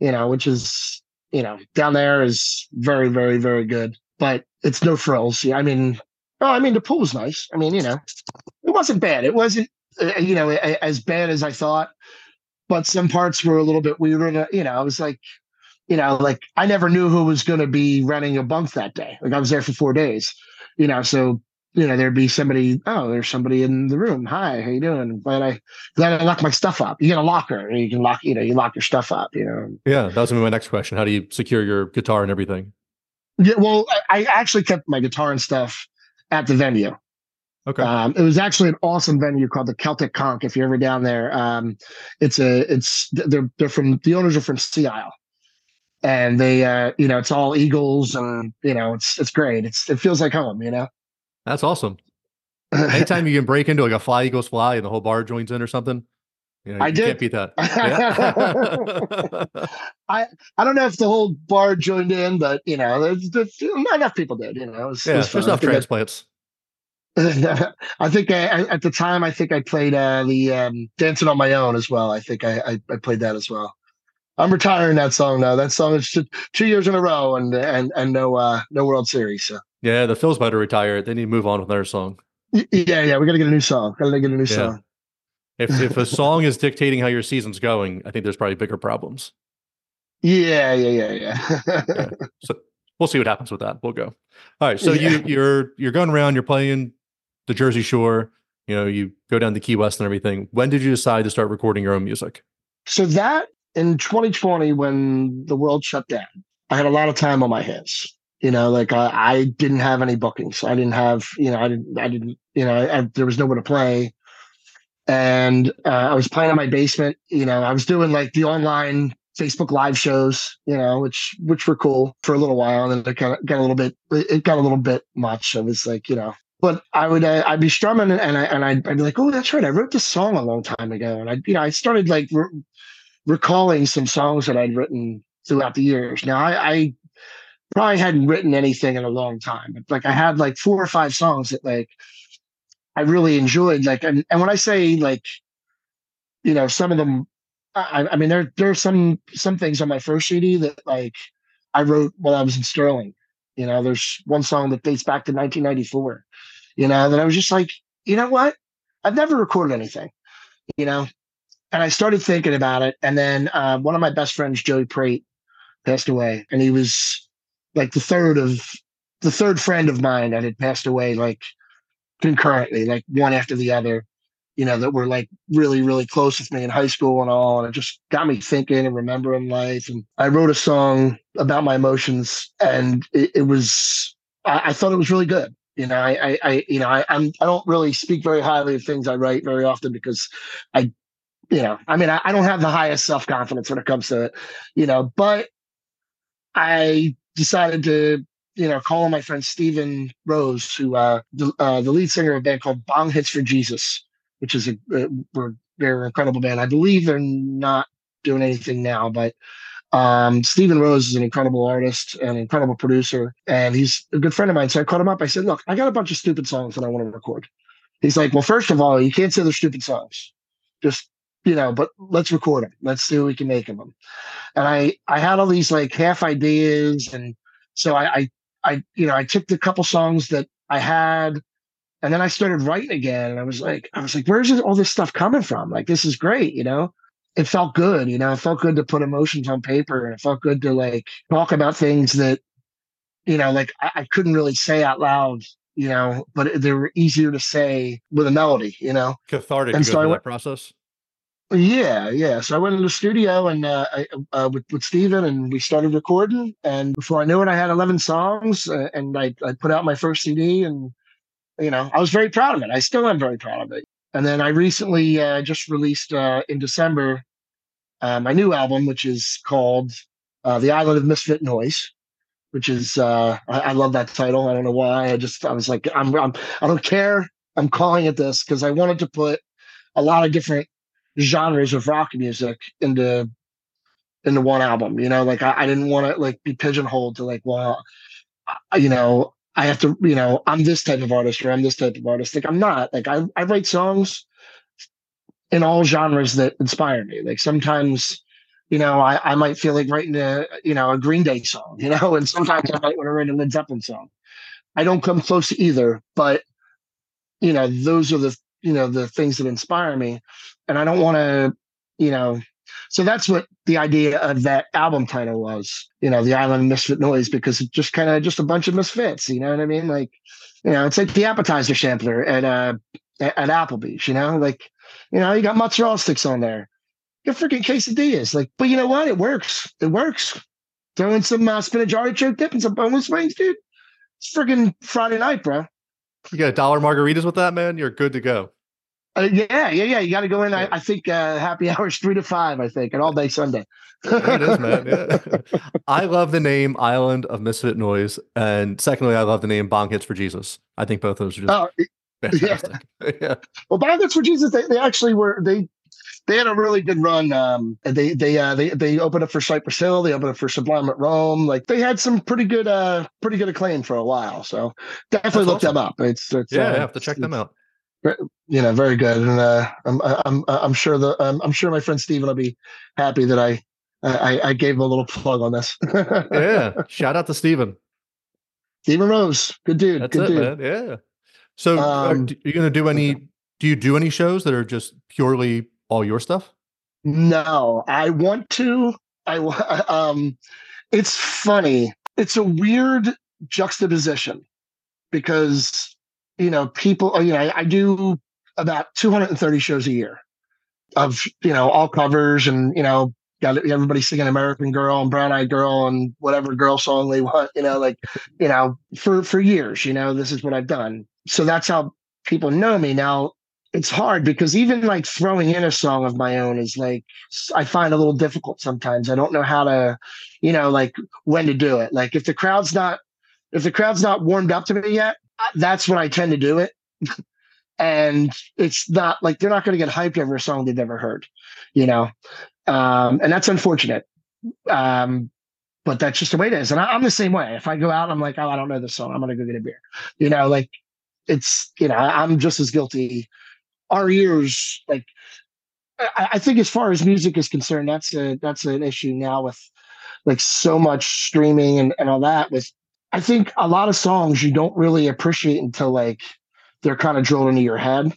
you know, which is, you know, down there is very, very, very good, but it's no frills. Yeah. I mean, oh, I mean, the pool was nice. I mean, you know, it wasn't bad. It wasn't, uh, you know, as bad as I thought, but some parts were a little bit weirder. You know, I was like, you know, like I never knew who was going to be running a bunk that day. Like I was there for four days, you know, so you know, there'd be somebody, oh, there's somebody in the room. Hi, how you doing? Glad I glad I locked my stuff up. You get a locker, you can lock, you know, you lock your stuff up, you know. Yeah, that was gonna be my next question. How do you secure your guitar and everything? Yeah, well, I, I actually kept my guitar and stuff at the venue. Okay. Um, it was actually an awesome venue called the Celtic Conch. If you're ever down there, um, it's a it's they're they're from the owners are from Sea Isle, and they uh, you know it's all Eagles and you know it's it's great. It's it feels like home, you know. That's awesome. Anytime you can break into like a fly eagles fly and the whole bar joins in or something, you know, I you did. can't beat that. I I don't know if the whole bar joined in, but you know, there's, there's, not enough people did. You know, it was, yeah, it there's enough transplants. I, I think I, I, at the time I think I played uh, the um, "Dancing on My Own" as well. I think I, I, I played that as well. I'm retiring that song now. That song is two years in a row, and and and no uh, no World Series. So yeah, the Phil's about to retire. They need to move on with their song. Yeah, yeah, we got to get a new song. Got to get a new yeah. song. If if a song is dictating how your season's going, I think there's probably bigger problems. Yeah, yeah, yeah, yeah. yeah. So we'll see what happens with that. We'll go. All right. So yeah. you you're you're going around. You're playing the Jersey Shore. You know, you go down to Key West and everything. When did you decide to start recording your own music? So that in 2020 when the world shut down, I had a lot of time on my hands. You know, like I, I didn't have any bookings. I didn't have, you know, I didn't, I didn't, you know, I, there was nowhere to play. And uh, I was playing in my basement. You know, I was doing like the online Facebook live shows, you know, which which were cool for a little while, and then it kind of got a little bit it got a little bit much. I was like, you know, but I would uh, I'd be strumming and I and I'd, I'd, be like, oh, that's right, I wrote this song a long time ago, and I you know I started like recalling some songs that I'd written throughout the years. Now I, I probably hadn't written anything in a long time, like I had like four or five songs that like I really enjoyed. Like and, and when I say like, you know, some of them I, I mean there there are some some things on my first CD that like I wrote while I was in Sterling. You know, there's one song that dates back to 1994. You know, that I was just like, you know what? I've never recorded anything. You know, and I started thinking about it. And then uh, one of my best friends, Joey Prate, passed away, and he was like the third of the third friend of mine that had passed away like concurrently, like one after the other. You know, that were like really, really close with me in high school and all. And it just got me thinking and remembering life. And I wrote a song about my emotions, and it, it was I, I thought it was really good you know i i, you know I, I'm, i don't really speak very highly of things i write very often because i you know, I mean, I, I don't have the highest self confidence when it comes to it, you know, but I decided to, you know, call on my friend Stephen Rose, who uh, the, uh, the lead singer of a band called Bong Hits for Jesus, which is a, a they're an incredible band. I believe they're not doing anything now, but um, Stephen Rose is an incredible artist and incredible producer, and he's a good friend of mine. So I called him up. I said, "Look, I got a bunch of stupid songs that I want to record." He's like, "Well, first of all, you can't say they're stupid songs. Just you know, but let's record them. Let's see what we can make of them. And I, I had all these like half ideas. And so I, I, I, you know, I took the couple songs that I had and then I started writing again. And I was like, I was like, where's all this stuff coming from? Like, this is great. You know, it felt good. You know, it felt good to put emotions on paper and it felt good to like talk about things that, you know, like I, I couldn't really say out loud you know, but they were easier to say with a melody, you know. Cathartic and to go so through went, that process. Yeah, yeah. So I went in the studio and uh, I, uh, with with Steven and we started recording. And before I knew it, I had eleven songs, uh, and I I put out my first CD, and you know I was very proud of it. I still am very proud of it. And then I recently uh, just released uh, in December uh, my new album, which is called "The Island of Misfit Noise." Which is I, I love that title. I don't know why. I just I was like I'm, I'm I don't care. I'm calling it this because I wanted to put a lot of different genres of rock music into into one album. You know, like I, I didn't want to like be pigeonholed to like, well, I, you know, I have to, you know, I'm this type of artist or I'm this type of artist. Like I'm not. Like I I write songs in all genres that inspire me. Like sometimes, you know, I, I might feel like writing a, you know, a Green Day song, you know, and sometimes I might want to write a Led Zeppelin song. I don't come close to either, but you know, those are the you know the things that inspire me and i don't want to you know so that's what the idea of that album title was you know the island of misfit noise because it's just kind of just a bunch of misfits you know what i mean? Like you know it's like the appetizer sampler at uh at, applebee's you know? Like you know you got mozzarella sticks on there. Your freaking quesadillas like but you know what? It works. It works. Throw in some uh, spinach artichoke dip and some boneless wings dude. It's freaking friday night bro you got a dollar margaritas with that man? You're good to go uh, yeah, yeah, yeah. You got to go in. I, I think uh, happy hours three to five. I think, and all day Sunday. it is, man. Yeah. I love the name Island of Misfit Noise, and secondly, I love the name Bong Hits for Jesus. I think both of those are just oh, fantastic. Yeah. yeah. Well, Bong Hits for Jesus, they, they actually were they they had a really good run. Um, they they uh, they they opened up for Cypress Hill. They opened up for Sublime at Rome. Like they had some pretty good uh pretty good acclaim for a while. So definitely That's look awesome. them up. It's, it's yeah, uh, I have to check them out you know, very good, and uh, I'm I'm I'm sure the um, I'm sure my friend Steven will be happy that I I, I gave him a little plug on this. yeah, shout out to Steven. Steven Rose, good dude. That's good it, dude. man. Yeah. So, um, are you going to do any? Do you do any shows that are just purely all your stuff? No, I want to. I um, it's funny. It's a weird juxtaposition because you know, people, oh, you know, I, I do about 230 shows a year of, you know, all covers and, you know, got everybody singing American Girl and Brown Eyed Girl and whatever girl song they want, you know, like, you know, for, for years, you know, this is what I've done. So that's how people know me. Now, it's hard because even like throwing in a song of my own is like I find a little difficult sometimes. I don't know how to, you know, like when to do it. Like if the crowd's not if the crowd's not warmed up to me yet, that's when I tend to do it. and it's not like they're not going to get hyped over a song they've never heard, you know, um, and that's unfortunate. Um, but that's just the way it is. And I, am the same way. If I go out, I'm like, oh, I don't know this song. I'm going to go get a beer. You know, like it's, you know, I'm just as guilty our ears like I, I think as far as music is concerned that's a that's an issue now with like so much streaming and, and all that with i think a lot of songs you don't really appreciate until like they're kind of drilled into your head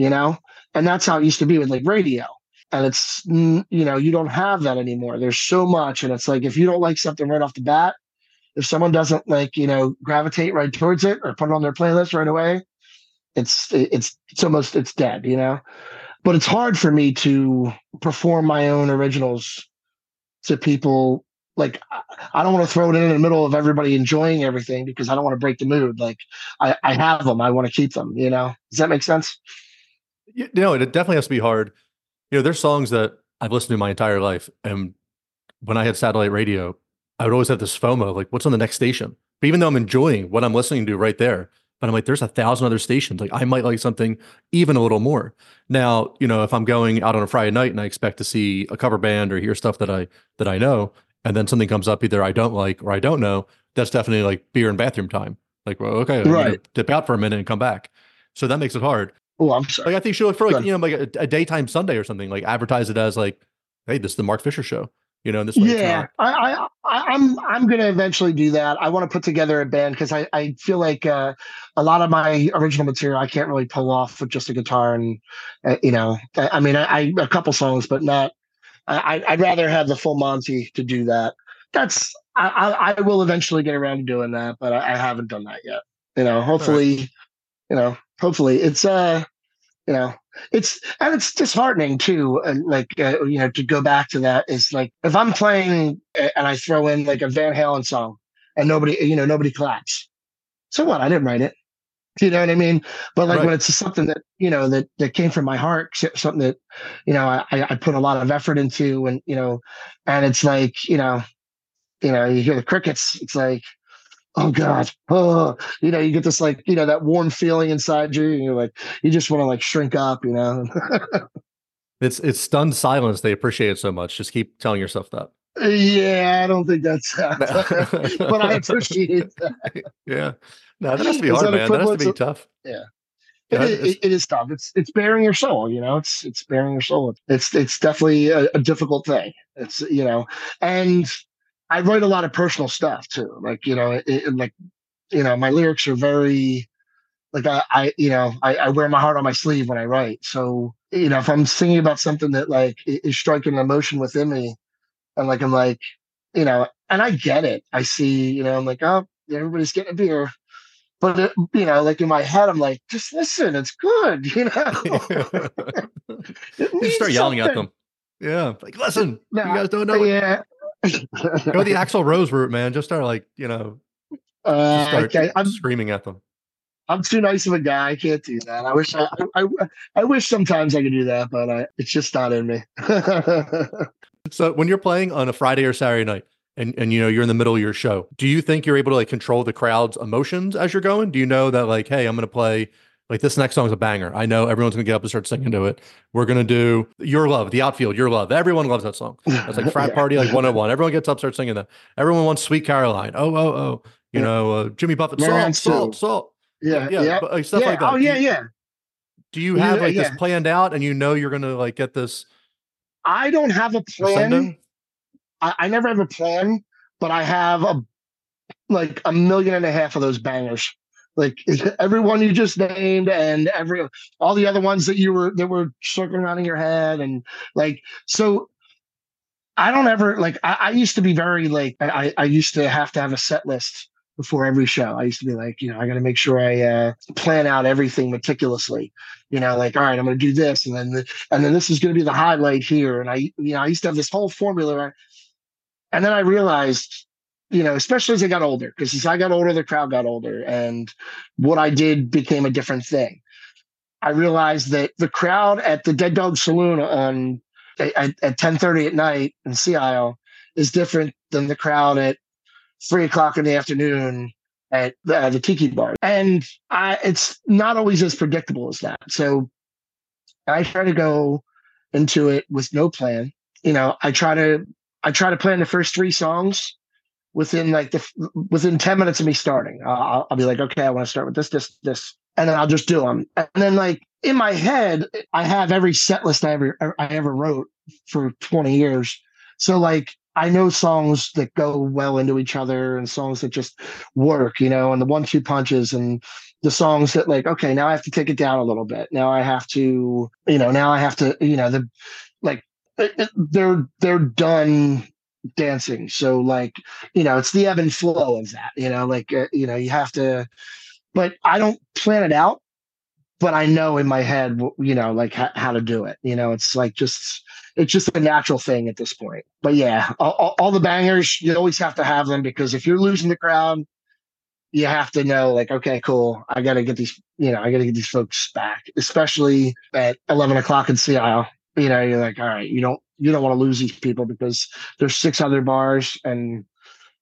you know? And that's how it used to be with like radio. And it's you know you don't have that anymore. There's so much and it's like if you don't like something right off the bat if someone doesn't like you know gravitate right towards it or put it on their playlist right away it's it's it's almost it's dead you know? But it's hard for me to perform my own originals to people like i don't want to throw it in, in the middle of everybody enjoying everything because i don't want to break the mood. Like i i have them i want to keep them you know? Does that make sense? You know it definitely has to be hard. You know there's songs that i've listened to my entire life and when i had satellite radio i would always have this fomo like what's on the next station? But even though i'm enjoying what i'm listening to right there but I'm like, there's a thousand other stations. Like I might like something even a little more. Now, you know, if I'm going out on a Friday night and I expect to see a cover band or hear stuff that I that I know, and then something comes up either I don't like or I don't know, that's definitely like beer and bathroom time. Like, well, okay, right. dip out for a minute and come back. So that makes it hard. Oh, I'm sorry. Like I think she look for like, you know, like a, a daytime Sunday or something, like advertise it as like, hey, this is the Mark Fisher show you know, this yeah, I, I, I'm, I'm going to eventually do that. I want to put together a band because I, I feel like uh, a lot of my original material I can't really pull off with just a guitar and, uh, you know, I, I mean, I, I, a couple songs, but not. I, I'd rather have the full Monty to do that. That's I, I, I will eventually get around to doing that, but I, I haven't done that yet. You know, hopefully, right. you know, hopefully it's uh, you know, it's and it's disheartening too and like uh, you know to go back to that is like if i'm playing and i throw in like a van halen song and nobody you know nobody claps so what i didn't write it you know what i mean? But like right. when it's something that you know that that came from my heart something that you know i i put a lot of effort into and you know and it's like you know you know you hear the crickets it's like oh god oh you know you get this like you know that warm feeling inside you and you're like you just want to like shrink up you know? It's it's stunned silence they appreciate it so much just keep telling yourself that. Yeah i don't think that's but i appreciate that. Yeah no that has to be hard man that has to be tough yeah it, it, it is tough. It's it's bearing your soul, you know. It's it's bearing your soul. It's it's definitely a, a difficult thing. It's you know, and I write a lot of personal stuff too. Like, you know, it, like, you know, my lyrics are very, like, I, I you know, I, I, wear my heart on my sleeve when I write. So, you know, if I'm singing about something that like is striking an emotion within me, and like, I'm like, you know, and I get it. I see, you know, I'm like, oh, everybody's getting a beer. But it, you know, like in my head, I'm like, just listen, it's good, you know. you start yelling something. at them. Yeah, like listen, no, you guys don't know. Yeah, Go the Axl Rose route, man. Just start like you know, uh, start okay. I'm screaming at them. I'm too nice of a guy. I can't do that. I wish I, I, I wish sometimes I could do that, but I, it's just not in me. so when you're playing on a Friday or Saturday night, and and you know you're in the middle of your show, do you think you're able to like control the crowd's emotions as you're going? Do you know that like, hey, I'm going to play like this next song is a banger. I know everyone's gonna get up and start singing to it. We're gonna do Your Love, the outfield, Your Love. Everyone loves that song. It's like frat party, like 101. Everyone gets up, starts singing that. Everyone wants Sweet Caroline. Oh, oh, oh. You know, uh, Jimmy Buffett, salt, salt, salt. Yeah, yeah, yeah. But, like, stuff yeah. like that. Oh, yeah, yeah. Do you have like this planned out and you know you're gonna like get this? I don't have a plan. I, I never have a plan, but I have a like a million and a half of those bangers. Like everyone you just named and every all the other ones that you were that were circling around in your head and like so i don't ever like i, I used to be very like I, I used to have to have a set list before every show. I used to be like you know i got to make sure i uh, plan out everything meticulously. You know like all right i'm going to do this and then the, and then this is going to be the highlight here. And i you know i used to have this whole formula and then i realized you know, especially as I got older, because as I got older, the crowd got older, and what I did became a different thing. I realized that the crowd at the Dead Dog Saloon on at, at 10:30 at night in Sea Isle is different than the crowd at three o'clock in the afternoon at the, uh, the tiki bar, and I, it's not always as predictable as that. So I try to go into it with no plan. You know, I try to I try to plan the first three songs within like the within 10 minutes of me starting. Uh, I'll, I'll be like, okay, I want to start with this, this, this, and then I'll just do them. And then like in my head, I have every set list I ever er, I ever wrote for 20 years. So like I know songs that go well into each other and songs that just work, you know, and the one two punches and the songs that like, okay, now I have to take it down a little bit. Now I have to, you know, now I have to, you know, the like they're they're done dancing. So like, you know, it's the ebb and flow of that, you know, like uh, you know, you have to but I don't plan it out but I know in my head, you know, like how, how to do it. You know, it's like just it's just a natural thing at this point. But yeah, all, all, the bangers you always have to have them because if you're losing the crowd, you have to know like, okay, cool, I got to get these, you know, I got to get these folks back, especially at eleven o'clock in Sea Isle. You know, you're like, all right, you don't you don't want to lose these people because there's six other bars and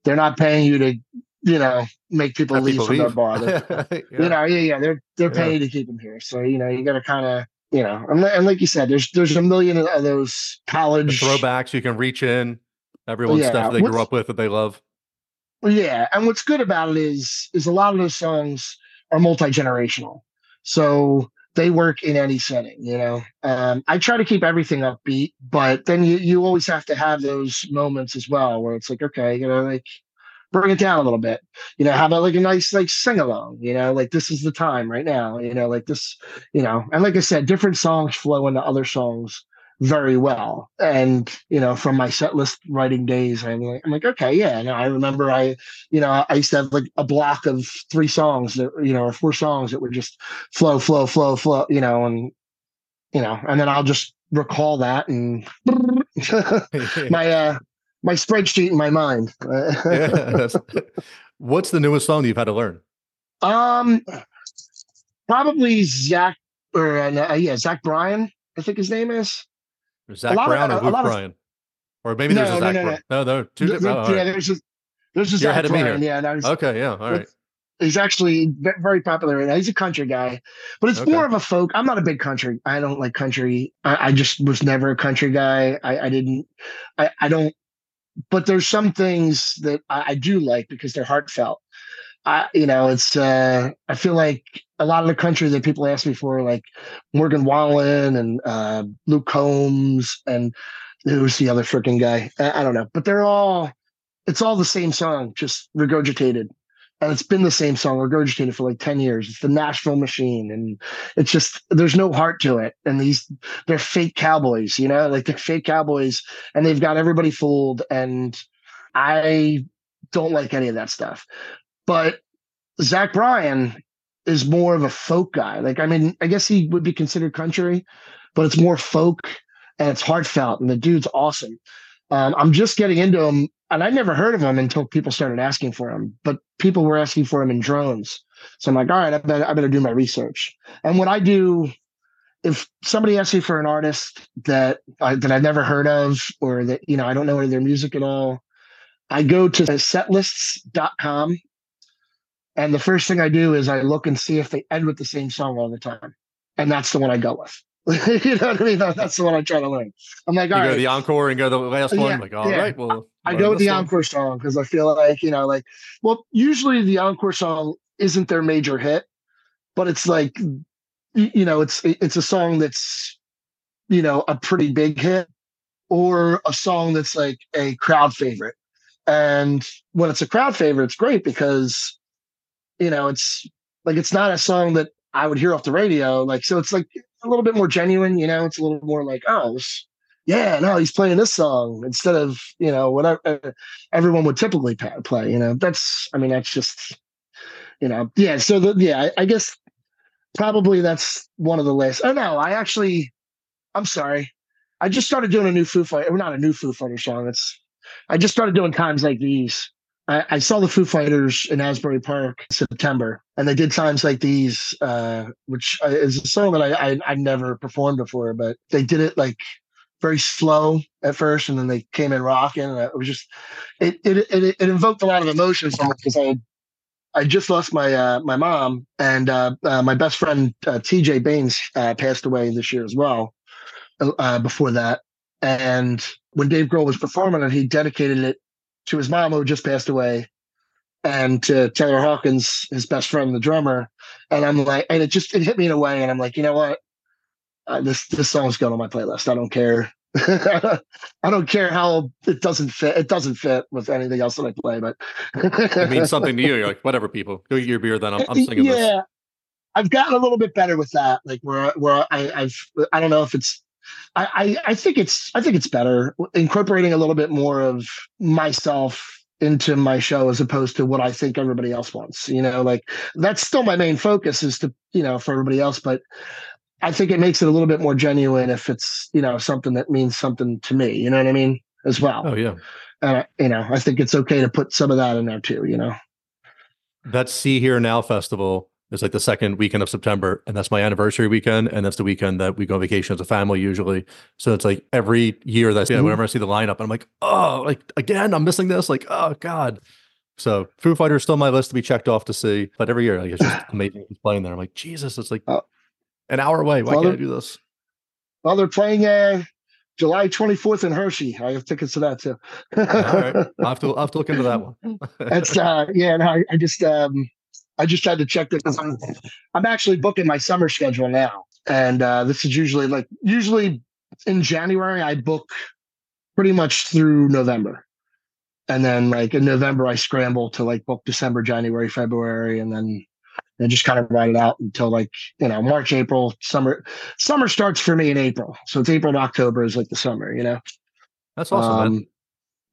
they're not paying you to you know, make people Have leave people from leave. their bar. Yeah. You know, yeah, yeah, they're they're Yeah. paying to keep them here. So you know, you got to kind of, you know, and, and like you said, there's there's a million of those The college throwbacks you can reach in everyone's Yeah, stuff they grew up with that they love. Yeah, and what's good about it is is a lot of those songs are multi generational, so they work in any setting. You know, um, I try to keep everything upbeat, but then you you always have to have those moments as well where it's like, okay, you know, like bring it down a little bit. You know, how about like a nice like sing along? You know, like this is the time right now. You know, like this. You know, and like I said, different songs flow into other songs very well. And you know, from my set list writing days, I'm like, I'm like, okay, yeah. No, I remember I, you know, I used to have like a block of three songs that you know, or four songs that would just flow, flow, flow, flow. You know, and you know, and then I'll just recall that and my uh my spreadsheet in my mind. yeah. What's the newest song you've had to learn? Um, probably Zach or uh, yeah, Zach Bryan. I think his name is. Zach lot of- Brown or Luke of- Bryan? Or maybe there's No, a no, Zach no, no. Bryan. No, no, two different. oh, yeah, right. there's just there's a You're Zach ahead of me Bryan. here. Yeah, Okay, yeah, all right. he's actually very popular right now. He's a country guy, but it's Okay. more of a folk. I'm not a big country. I don't like country. I, I just was never a country guy. I, I didn't. I, I don't. But there's some things that I, I do like because they're heartfelt. I, you know, it's. uh I feel like a lot of the country that people ask me for, like Morgan Wallen and uh Luke Combs and who's the other freaking guy? I, I don't know, but they're all. It's all the same song, just regurgitated. And it's been the same song regurgitated for like 10 years. It's the nashville machine and it's just there's no heart to it. And these they're fake cowboys you know? Like they're fake cowboys and they've got everybody fooled and i don't like any of that stuff. But zach bryan is more of a folk guy like i mean i guess he would be considered country but it's more folk and it's heartfelt and the dude's awesome um, i'm just getting into him and I never heard of him until people started asking for him. But people were asking for him in drones, so I'm like, all right, I better I better do my research. And what I do, if somebody asks me for an artist that I, that I've never heard of, or that you know I don't know any of their music at all, I go to setlists.com, and the first thing I do is I look and see if they end with the same song all the time, and that's the one I go with. you know what I mean? That's the one I try to learn. I'm like, You all go right, to the encore and go to the last Yeah, one. Like, all right, yeah. well, I go with the one. encore song because I feel like you know, like, well, usually the encore song isn't their major hit, but it's like, you know, it's it's a song that's, you know, a pretty big hit, or a song that's like a crowd favorite. And when it's a crowd favorite, it's great because, you know, it's like it's not a song that I would hear off the radio. Like, so it's like a little bit more genuine. You know, it's a little more like, oh, this yeah, no, he's playing this song instead of you know whatever uh, everyone would typically play. You know, that's I mean that's just you know yeah. So the, yeah, I, I guess probably that's one of the lists. Oh no, I actually I'm sorry, I just started doing a new Foo Fighter, not a new Foo Fighter song. It's I just started doing times like these I, I saw the Foo Fighters in Asbury Park September, and they did times like these, uh, which uh, is a song that I, I I've never performed before, but they did it like very slow at first, and then they came in rocking, and it was just it it it, it invoked a lot of emotion from it because I I just lost my uh, my mom, and uh, uh, my best friend uh, T.J. Baines uh, passed away this year as well. Before that, and when Dave Grohl was performing it, he dedicated it to his mom who just passed away, and to Taylor Hawkins, his best friend, the drummer. And I'm like, and it just it hit me in a way, and I'm like, you know what? Uh, this this song's going on my playlist. I don't care I don't care how it doesn't fit. It doesn't fit with anything else that I play, but it means something to you. You're like, whatever, people, go get your beer. Then I'm, I'm singing yeah, this. I've gotten a little bit better with that. Like where where I, I've I don't know if it's I, I I think it's I think it's better incorporating a little bit more of myself into my show as opposed to what I think everybody else wants. You know, like that's still my main focus is to, you know, for everybody else. But I think it makes it a little bit more genuine if it's you know something that means something to me. You know what I mean? As well. Oh yeah. And I, you know, I think it's okay to put some of that in there too. You know. That Sea Hear Now festival is like the second weekend of September, and that's my anniversary weekend, and that's the weekend that we go on vacation as a family usually. So it's like every year that mm-hmm. whenever I see the lineup, I'm like, oh, like again, I'm missing this. Like, oh god. So Foo Fighters is still on my list to be checked off to see, but every year like, it's just amazing playing there. I'm like, Jesus, it's like oh an hour away. Why well, can't I do this? Well, they're playing uh, July 24th in Hershey. I have tickets to that too. All right. I'll have to, I'll have to look into that one. That's uh yeah, no, I, I just um I just had to check this. I'm, I'm actually booking my summer schedule now. And uh this is usually like usually in January I book pretty much through November. And then like in November I scramble to like book December, January, February, and then and just kind of ride it out until like you know March, April, summer. Summer starts for me in April, so it's April to October is like the summer, you know. That's awesome. Um,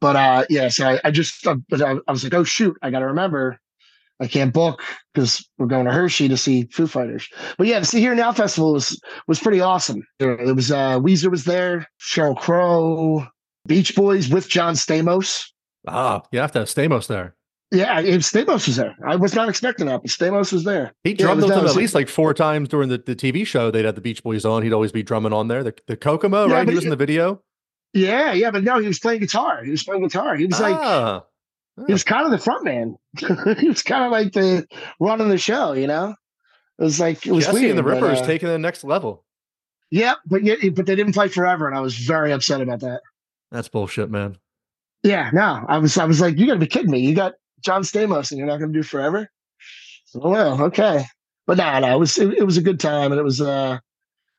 but uh, yeah, so I, I just uh, I, I, was like, oh shoot, I got to remember, I can't book because we're going to Hershey to see Foo Fighters. But yeah, the Sea Hear Now festival was was pretty awesome. It was uh, Weezer was there, Sheryl Crow, Beach Boys with John Stamos. Ah, you have to have Stamos there. Yeah, Stamos was there. I was not expecting that, but Stamos was there. He drummed yeah, them at least like four times during the, the TV show. They'd have the Beach Boys on. He'd always be drumming on there. The, the Kokomo, yeah, right? He was in the video. Yeah, yeah, but no, he was playing guitar. He was playing guitar. He was like, ah. He was kind of the front man. he was kind of like the running the show, you know? It was like, it was Jesse weird, and the Rippers uh, taking the next level. Yeah, but yeah, but they didn't play forever, and I was very upset about that. That's bullshit, man. Yeah, no, I was, I was like, you got to be kidding me. You got John Stamos and you're not going to do forever? Oh, well, okay. But no, no, it was it, it, was a good time, and it was uh,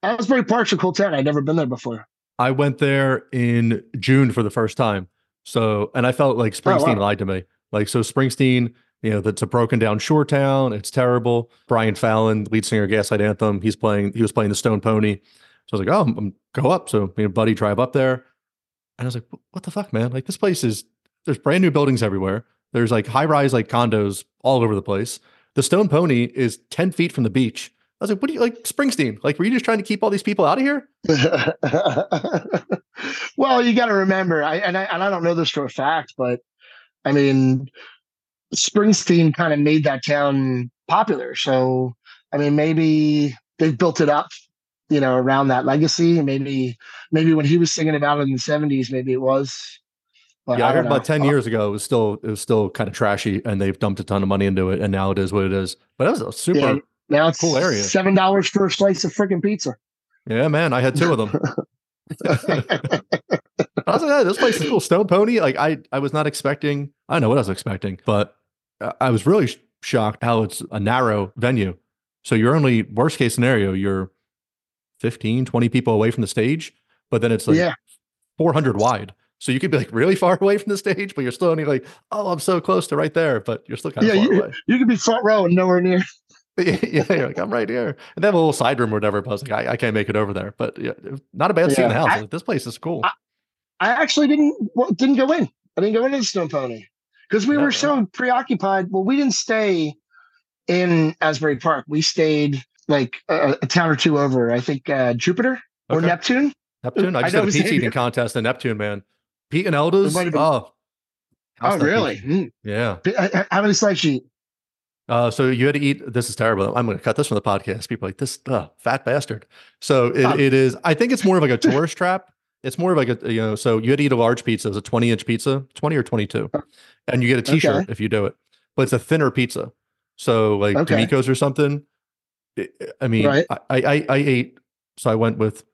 I was very partial Cool Town. I'd never been there before. I went there in June for the first time. So, and I felt like oh, Springsteen oh, wow. lied to me. Like, so Springsteen, you know, that's a broken down shore town. It's terrible. Brian Fallon, lead singer of Gaslight Anthem, he's playing. He was playing the Stone Pony. So I was like, oh, I'm, I'm go up. So me and buddy drive up there, and I was like, what the fuck, man? Like this place is there's brand new buildings everywhere. There's like high rise like condos all over the place. The Stone Pony is 10 feet from the beach. I was like, what do you like Springsteen? Like, were you just trying to keep all these people out of here? well, you got to remember, I and I and I don't know this for a fact, but I mean, Springsteen kind of made that town popular. So, I mean, maybe they've built it up, you know, around that legacy. Maybe, maybe when he was singing about it in the '70s, maybe it was yeah, I, I heard know. about ten years ago it was still it was still kind of trashy, and they've dumped a ton of money into it, and now it is what it is. But that was a super yeah, now it's cool area. Seven dollars for a slice of freaking pizza. Yeah, man, I had two of them. I was like, hey, this place is cool. Stone Pony. Like I, I was not expecting. I don't know what I was expecting, but I was really shocked how it's a narrow venue. So you're only worst case scenario, you're 15, 20 people away from the stage, but then it's like yeah. 400 wide. So you could be like really far away from the stage, but you're still only like, oh, I'm so close to right there, but you're still kind of yeah, far you, away. You could be front row and nowhere near. yeah, like, I'm right here. And a little side room or whatever, but I was like, I, I can't make it over there. But yeah, not a bad seat in the house. I, this place is cool. I, I actually didn't well, didn't go in. I didn't go into the Stone Pony because we were so preoccupied. Well, we didn't stay in Asbury Park. We stayed like a, a town or two over. I think uh, Jupiter or. Neptune. Neptune. I just I had a pizza eating contest in Neptune, man. Pete and Elda's. Oh, Oh, really? Mm. Yeah. Uh, How many you eat? Uh, so you had to eat. This is terrible. I'm going to cut this from the podcast. People like this uh, fat bastard. So it, it is. I think it's more of like a tourist trap. It's more of like a you know. So you had to eat a large pizza. It's a 20 inch pizza, 20 or 22, and you get a T-shirt Okay. if you do it. But it's a thinner pizza. So like Okay. D'Amico's or something. I- I mean, Right. I, I I ate. So I went with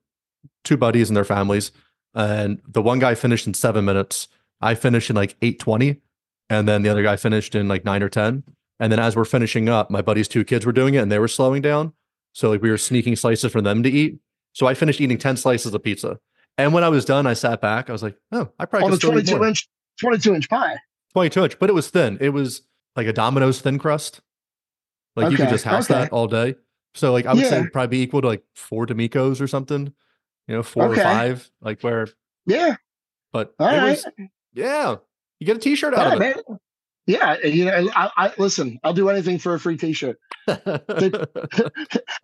two buddies and their families, and the one guy finished in seven minutes. I finished in like eight twenty, and then the other guy finished in like nine or ten. And then as we're finishing up, my buddy's two kids were doing it, and they were slowing down. So like we were sneaking slices for them to eat. So I finished eating ten slices of pizza. And when I was done, I sat back. I was like, "Oh, I probably On a still eat 22 more." inch, 22 inch pie. 22 inch, but it was thin. It was like a Domino's thin crust. Like you could just house okay. that all day. So like I would say Yeah. it'd probably be equal to like four D'Amico's or something, you know, four Okay. or five, like where, Yeah. but All it right. was, yeah, you get a t-shirt Yeah, out of man. Yeah. You know, I, I listen, I'll do anything for a free t shirt. it.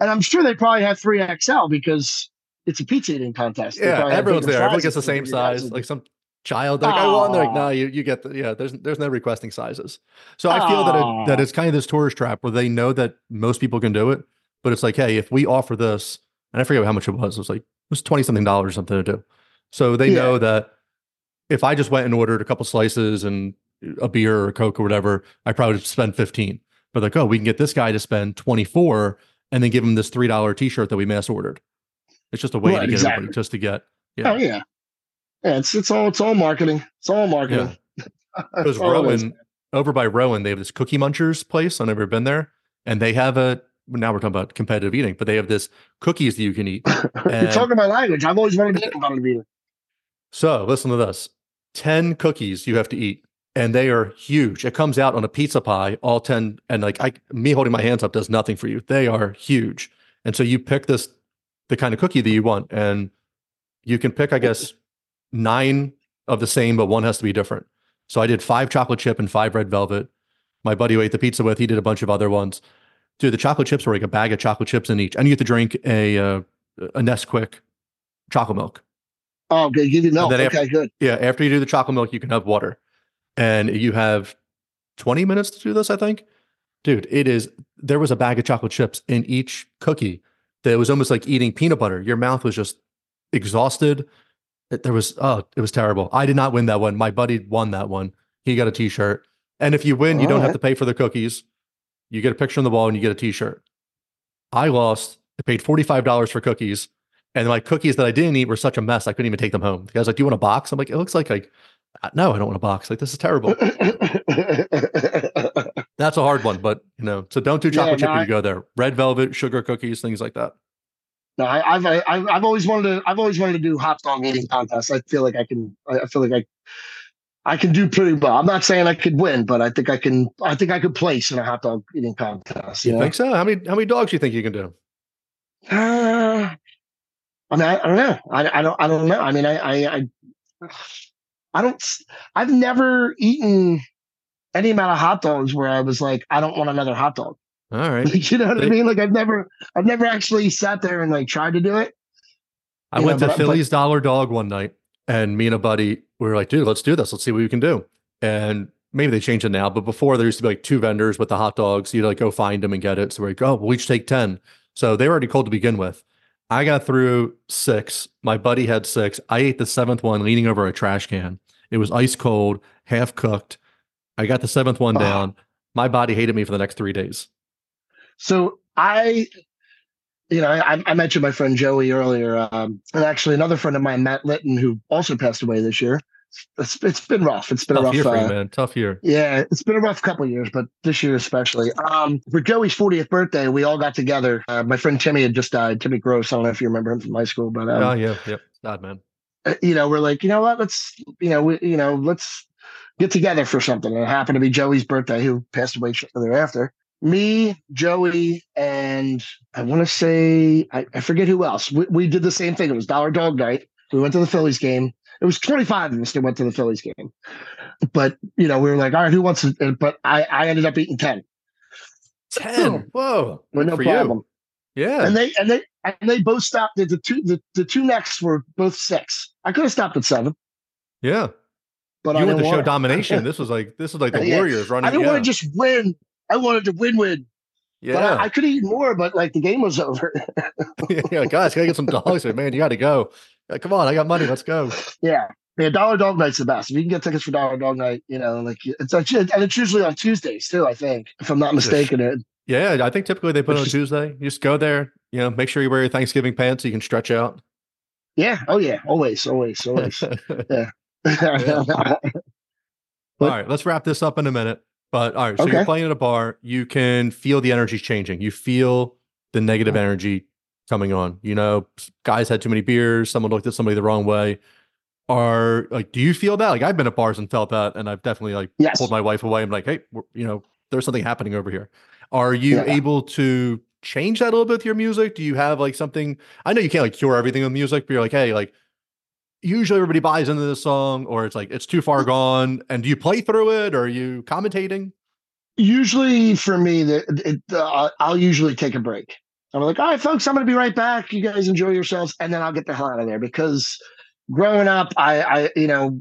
And I'm sure they probably have 3XL because it's a pizza eating contest. Yeah, everyone's there. Everyone gets the same size. Like some child, like I want. They're like, no, you you get the yeah. There's there's no requesting sizes. So I feel that it, that it's kind of this tourist trap where they know that most people can do it, but it's like, hey, if we offer this, and I forget how much it was. It was like it was twenty something dollars or something to do. So they Yeah. know that if I just went and ordered a couple slices and a beer or a coke or whatever, I probably would spend fifteen. But like, oh, we can get this guy to spend twenty four, and then give him this three dollar t shirt that we mass ordered. It's just a way Right, to get exactly. just to get. Yeah. Oh yeah. Yeah, it's it's all it's all marketing. It's all marketing. All. Rowan, over by Rowan, they have this Cookie Munchers place. I've never been there, and they have a. Now we're talking about competitive eating, but they have this cookies that you can eat. You're talking my language. I've always wanted to eat competitive eating. So listen to this: ten cookies you have to eat, and they are huge. It comes out on a pizza pie, all ten, and like I, me holding my hands up does nothing for you. They are huge, and so you pick this, the kind of cookie that you want, and you can pick, I guess, nine of the same, but one has to be different. So I did five chocolate chip and five red velvet. My buddy who ate the pizza with, he did a bunch of other ones. Dude, the chocolate chips were like a bag of chocolate chips in each, and you have to drink a uh, a Nesquik chocolate milk. Oh, okay, give you milk. Okay, good. Yeah, after you do the chocolate milk, you can have water. And you have 20 minutes to do this, I think. Dude, it is there was a bag of chocolate chips in each cookie that was almost like eating peanut butter. Your mouth was just exhausted. It- There was oh, it was terrible. I did not win that one. My buddy won that one. He got a t-shirt. And if you win, you don't have to pay for the cookies. You get a picture on the wall and you get a t-shirt. I lost. I paid $45 for cookies. And my cookies that I didn't eat were such a mess. I couldn't even take them home. The guy's like, "Do you want a box?" I'm like, "It looks like like no, I don't want a box. Like this is terrible." That's a hard one, but you know, so don't do Yeah, chocolate chip no, when I- you go there. Red velvet, sugar cookies, things like that. no, I, I've I, I've always wanted to. I've always wanted to do hot dog eating contests. I feel like I can. I I feel like I, I can do pretty well. I'm not saying I could win, but I think I can. I think I could place in a hot dog eating contest. You You know? think so? How many how many dogs do you think you can do? Uh, I mean, I, I don't know. I, I don't. I don't know. I mean, I, I, I, I don't. I've never eaten any amount of hot dogs where I was like, I don't want another hot dog. All right. you know what I mean? Like, I've never, I've never actually sat there and like tried to do it. I went know, to but- Philly's Dollar Dog one night, and me and a buddy we were like, "Dude, let's do this. Let's see what we can do." And maybe they changed it now, but before there used to be like two vendors with the hot dogs. You'd like go find them and get it. So we're like, "Oh, we'll each take ten. So they were already cold to begin with. I got through six. My buddy had six. I ate the seventh one leaning over a trash can. It was ice cold, half cooked. I got the seventh one Oh. down. My body hated me for the next three days. So I, you know, I, I mentioned my friend Joey earlier, um, and actually another friend of mine, Matt Litton, who also passed away this year. It's, it's been rough. It's been a Tough rough. year for you, uh, man. Tough year. Yeah, it's been a rough couple of years, but this year especially. Um, for Joey's 40th birthday, we all got together. Uh, my friend Timmy had just died. Timmy Gross. I don't know if you remember him from high school, but um, oh yeah, yep. Sad man. uh, you know, we're like, you know what? Let's, you know, we, you know, let's get together for something. And it happened to be Joey's birthday, who passed away shortly thereafter. Me, Joey, and I want to say I, I forget who else. We, we did the same thing. It was Dollar Dog Night. We went to the Phillies game. It was 25 of us that went to the Phillies game. But you know, we were like, all right, who wants to? But I, I ended up eating 10 Ten. Whoa. with no problem. you. Yeah. And they and they and they both stopped. The, the two the, the two next were both six. I could have stopped at seven. yeah. but you were didn't the show domination. This was like this was like the Yeah. Warriors running. I didn't yeah. want to just win. I wanted to win, win. yeah. But I, I could eat more, but like the game was over. yeah, guys, gotta get some dogs. Man, you got to go. Like, come on, I got money. Let's go. yeah. Yeah, Dollar Dog Night's the best. If you can get tickets for Dollar Dog Night, you know, like it's actually, and it's usually on Tuesdays too. I think, if I'm not mistaken. It Yeah, I think typically they put it on just- Tuesday. You just go there. You know, make sure you wear your Thanksgiving pants so you can stretch out. yeah, oh yeah, always, always, always. Yeah. All right, let's wrap this up in a minute. But all right, so you're playing at a bar. You can feel the energy changing. You feel the negative energy coming on. You know, guys had too many beers. Someone looked at somebody the wrong way. Are like, do you feel that? Like, I've been at bars and felt that, and I've definitely like Yes. pulled my wife away. I'm like, hey, you know, there's something happening over here. Are you Yeah. able to change that a little bit with your music? Do you have like something? I know you can't like cure everything with music, but you're like, hey, like usually everybody buys into this song, or it's like it's too far gone. And do you play through it, or are you commentating? usually for me, that it, uh, I'll usually take a break. I'm like, all right, folks, I'm going to be right back. You guys enjoy yourselves, and then I'll get the hell out of there because growing up, I, I you know,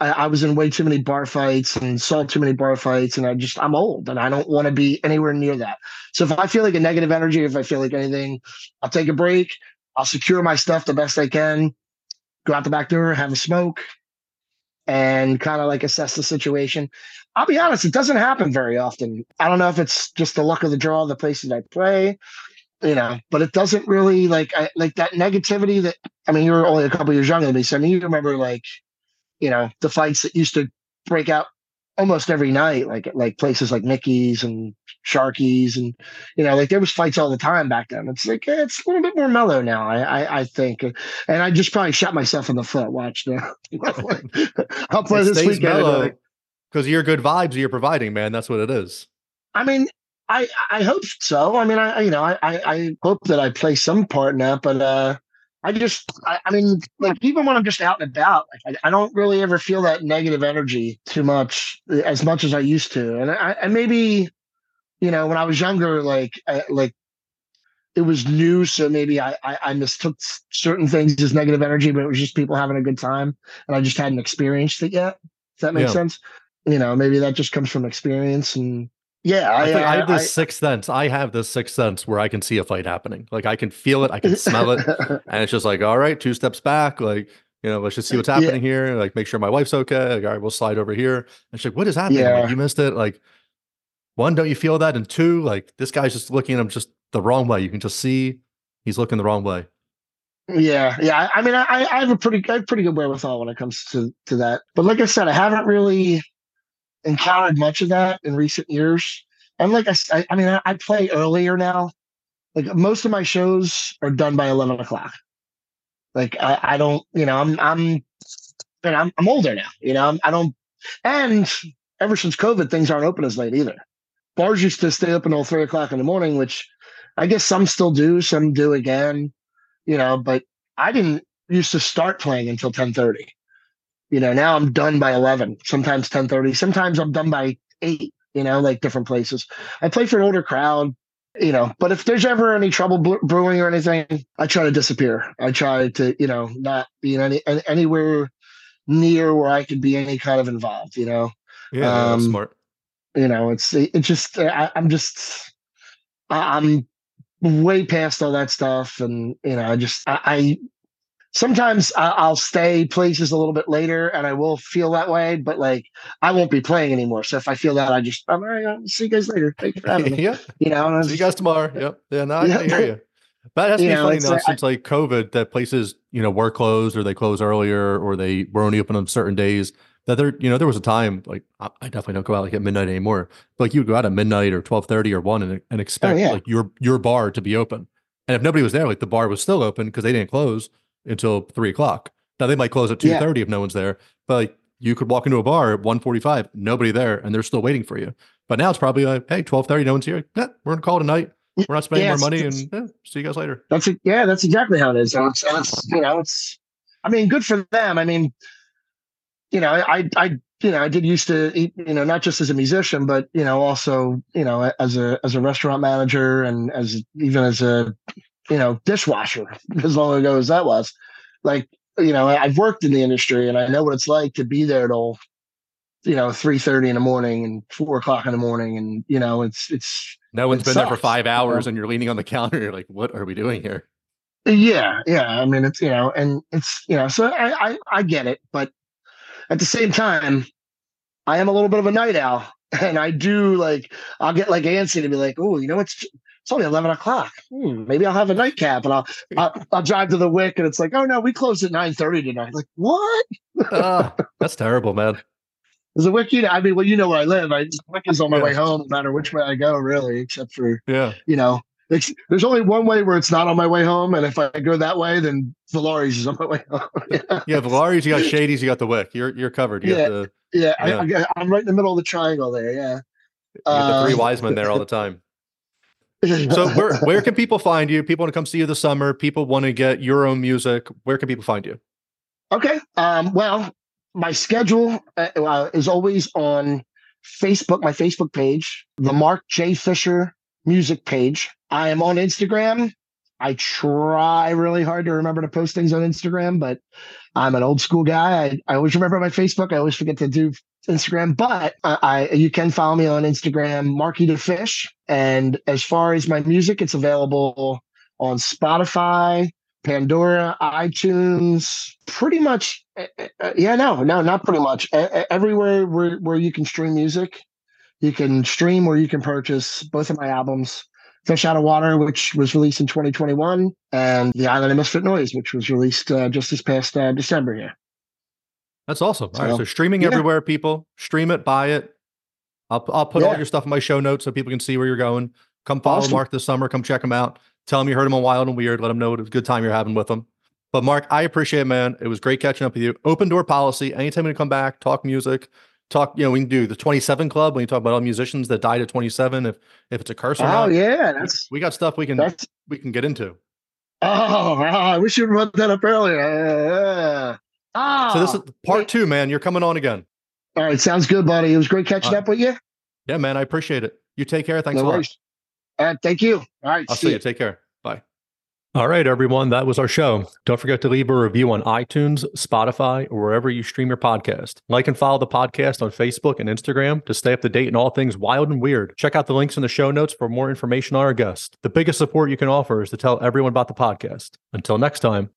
I, I was in way too many bar fights and saw too many bar fights, and I just I'm old and I don't want to be anywhere near that. So if I feel like a negative energy, if I feel like anything, I'll take a break. I'll secure my stuff the best I can. Go out the back door, have a smoke, and kind of like assess the situation. I'll be honest, it doesn't happen very often. I don't know if it's just the luck of the draw, the places I play, you know, but it doesn't really like I like that negativity that I mean, you were only a couple years younger than me. So I mean you remember like, you know, the fights that used to break out almost every night, like like places like Mickey's and Sharky's and you know, like there was fights all the time back then. It's like eh, it's a little bit more mellow now, I I, I think. And I just probably shot myself in the foot. Watch now. I'll play It this weekend. mellow like, because your good vibes you're providing, man. That's what it is. I mean, I I hope so. I mean, I you know, I I, hope that I play some part in that, but uh, I just I, I mean, like even when I'm just out and about, like I, I don't really ever feel that negative energy too much as much as I used to, and I and maybe, you know, when I was younger, like I, like it was new, so maybe I, I I mistook certain things as negative energy, but it was just people having a good time, and I just hadn't experienced it yet. Does that make Yeah. sense? You know, maybe that just comes from experience and. Yeah, I, I, I I, have this sixth sense. I have this sixth sense where I can see a fight happening. Like I can feel it, I can smell it, and it's just like, all right, two steps back. Like you know, let's just see what's Yeah. happening here. Like make sure my wife's okay. Like all right, we'll slide over here. And she's like, what is happening? I'm like, you missed it. Like one, don't you feel that? And two, like this guy's just looking at him just the wrong way. You can just see he's looking the wrong way. Yeah, yeah. I I mean, I, I have a pretty, I have pretty good wherewithal when it comes to to that. But like I said, I haven't really encountered much of that in recent years. And like I, I, mean I play earlier now. Like most of my shows are done by eleven o'clock. Like I, I don't, you know, I'm, I'm, and I'm, I'm older now. You know, I'm, I don't, and ever since COVID, things aren't open as late either. Bars used to stay open until three o'clock in the morning, which I guess some still do, some do again. You know, but I didn't used to start playing until 10:30. You know, now I'm done by 11, sometimes 10:30, sometimes I'm done by 8, you know, like different places. I play for an older crowd, you know, but if there's ever any trouble brewing or anything, I try to disappear. I try to, you know, not be in any an- anywhere near where I could be any kind of involved, you know. Yeah, Um, smart. You know, it's it just I, I'm just I, I'm way past all that stuff, and you know, I just I, I sometimes I, I'll stay places a little bit later, and I will feel that way, but like I won't be playing anymore. So if I feel that, I just I'm all right. I'll see you guys later. Thank you for having me. yeah. You know, See you guys tomorrow. Yep. Yeah, no, I, Yeah. Hear you. But it has to You be know, funny now like- since like COVID that places, you know, were closed or they closed earlier or they were only open on certain days. That there, you know, there was a time like I, I definitely don't go out like at midnight anymore. But like you would go out at midnight or twelve thirty or one and, and oh, expect Oh, yeah. like your your bar to be open. And if nobody was there, like the bar was still open because they didn't close until three o'clock. Now they might close at two thirty Yeah. if no one's there. But like you could walk into a bar at one forty five, nobody there, and they're still waiting for you. But now it's probably like, hey, twelve thirty, no one's here. Yeah, we're gonna call tonight. We're not spending Yeah, more money, and yeah, see you guys later. That's it. Yeah, that's exactly how it is. And it's, and it's you know, it's. I mean, good for them. I mean, you know, I, I, you know, I did used to, eat, you know, not just as a musician, but you know, also, you know, as a as a restaurant manager and as even as a, you know, dishwasher as long ago as that was. Like, you know, I've worked in the industry and I know what it's like to be there till, you know, three thirty in the morning and four o'clock in the morning, and you know, it's it's No one's It been there for five hours and you're leaning on the counter. You're like, what are we doing here? yeah, yeah. I mean, it's you know, and it's you know, so I I, I get it, but at the same time, I am a little bit of a night owl, and I do like I'll get like antsy to be like, oh, you know, it's it's only eleven o'clock. Hmm, maybe I'll have a nightcap, and I'll, I'll I'll drive to the Wick, and it's like, oh no, we closed at nine thirty tonight. Like what? Ah, that's terrible, man. There's a Wick, you know, I mean, well, you know where I live. I Wick is on my Yeah. way home, no matter which way I go, really, except for Yeah. you know. It's, there's only one way where it's not on my way home, and if I go that way, then Valari's is on my way home. yeah, Yeah. Valari's, you got Shady's, you got the Wick. You're you're covered. You Yeah. the, yeah, Yeah. I, I, I'm right in the middle of the triangle there. Yeah. you the three Uh, wise men there all the time. So where where can people find you? People want to come see you this summer. People want to get your own music. Where can people find you? Okay. Um, well, my schedule uh, is always on Facebook, my Facebook page, the Mark J. Fisher music page. I am on Instagram. I try really hard to remember to post things on Instagram, but I'm an old school guy. I, I always remember my Facebook. I always forget to do Instagram, but I, I you can follow me on Instagram, Marky the Fish. And as far as my music, it's available on Spotify, Pandora, iTunes, pretty much. uh, uh, yeah, no, no, not pretty much. Everywhere where, where you can stream music, you can stream or you can purchase both of my albums. Fish Out of Water, which was released in 2021, and The Island of Misfit Noise, which was released uh, just this past uh, December here. That's awesome. All right. So, So streaming yeah. everywhere, people. Stream it, buy it. I'll I'll put all your stuff in my show notes so people can see where you're going. Come follow Awesome. Mark this summer. Come check him out. Tell him you heard him on Wild and Weird. Let him know what a good time you're having with him. But Mark, I appreciate it, man. It was great catching up with you. Open door policy. Anytime you come back, talk music, talk. You know, we can do the 27 Club when you talk about all musicians that died at 27. If if it's a curse or Oh not, yeah, that's we got stuff we can we can get into. Oh, I wish you'd brought that up earlier. Uh, ah, So this is part wait. two, man. You're coming on again. all right. Sounds good, buddy. It was great catching Uh, up with you. Yeah, man. I appreciate it. You take care. Thanks no a lot. worries. Uh, thank you. All right. I'll see see you. Take care. All right, everyone. That was our show. Don't forget to leave a review on iTunes, Spotify, or wherever you stream your podcast. Like and follow the podcast on Facebook and Instagram to stay up to date in all things wild and weird. Check out the links in the show notes for more information on our guest. The biggest support you can offer is to tell everyone about the podcast. Until next time.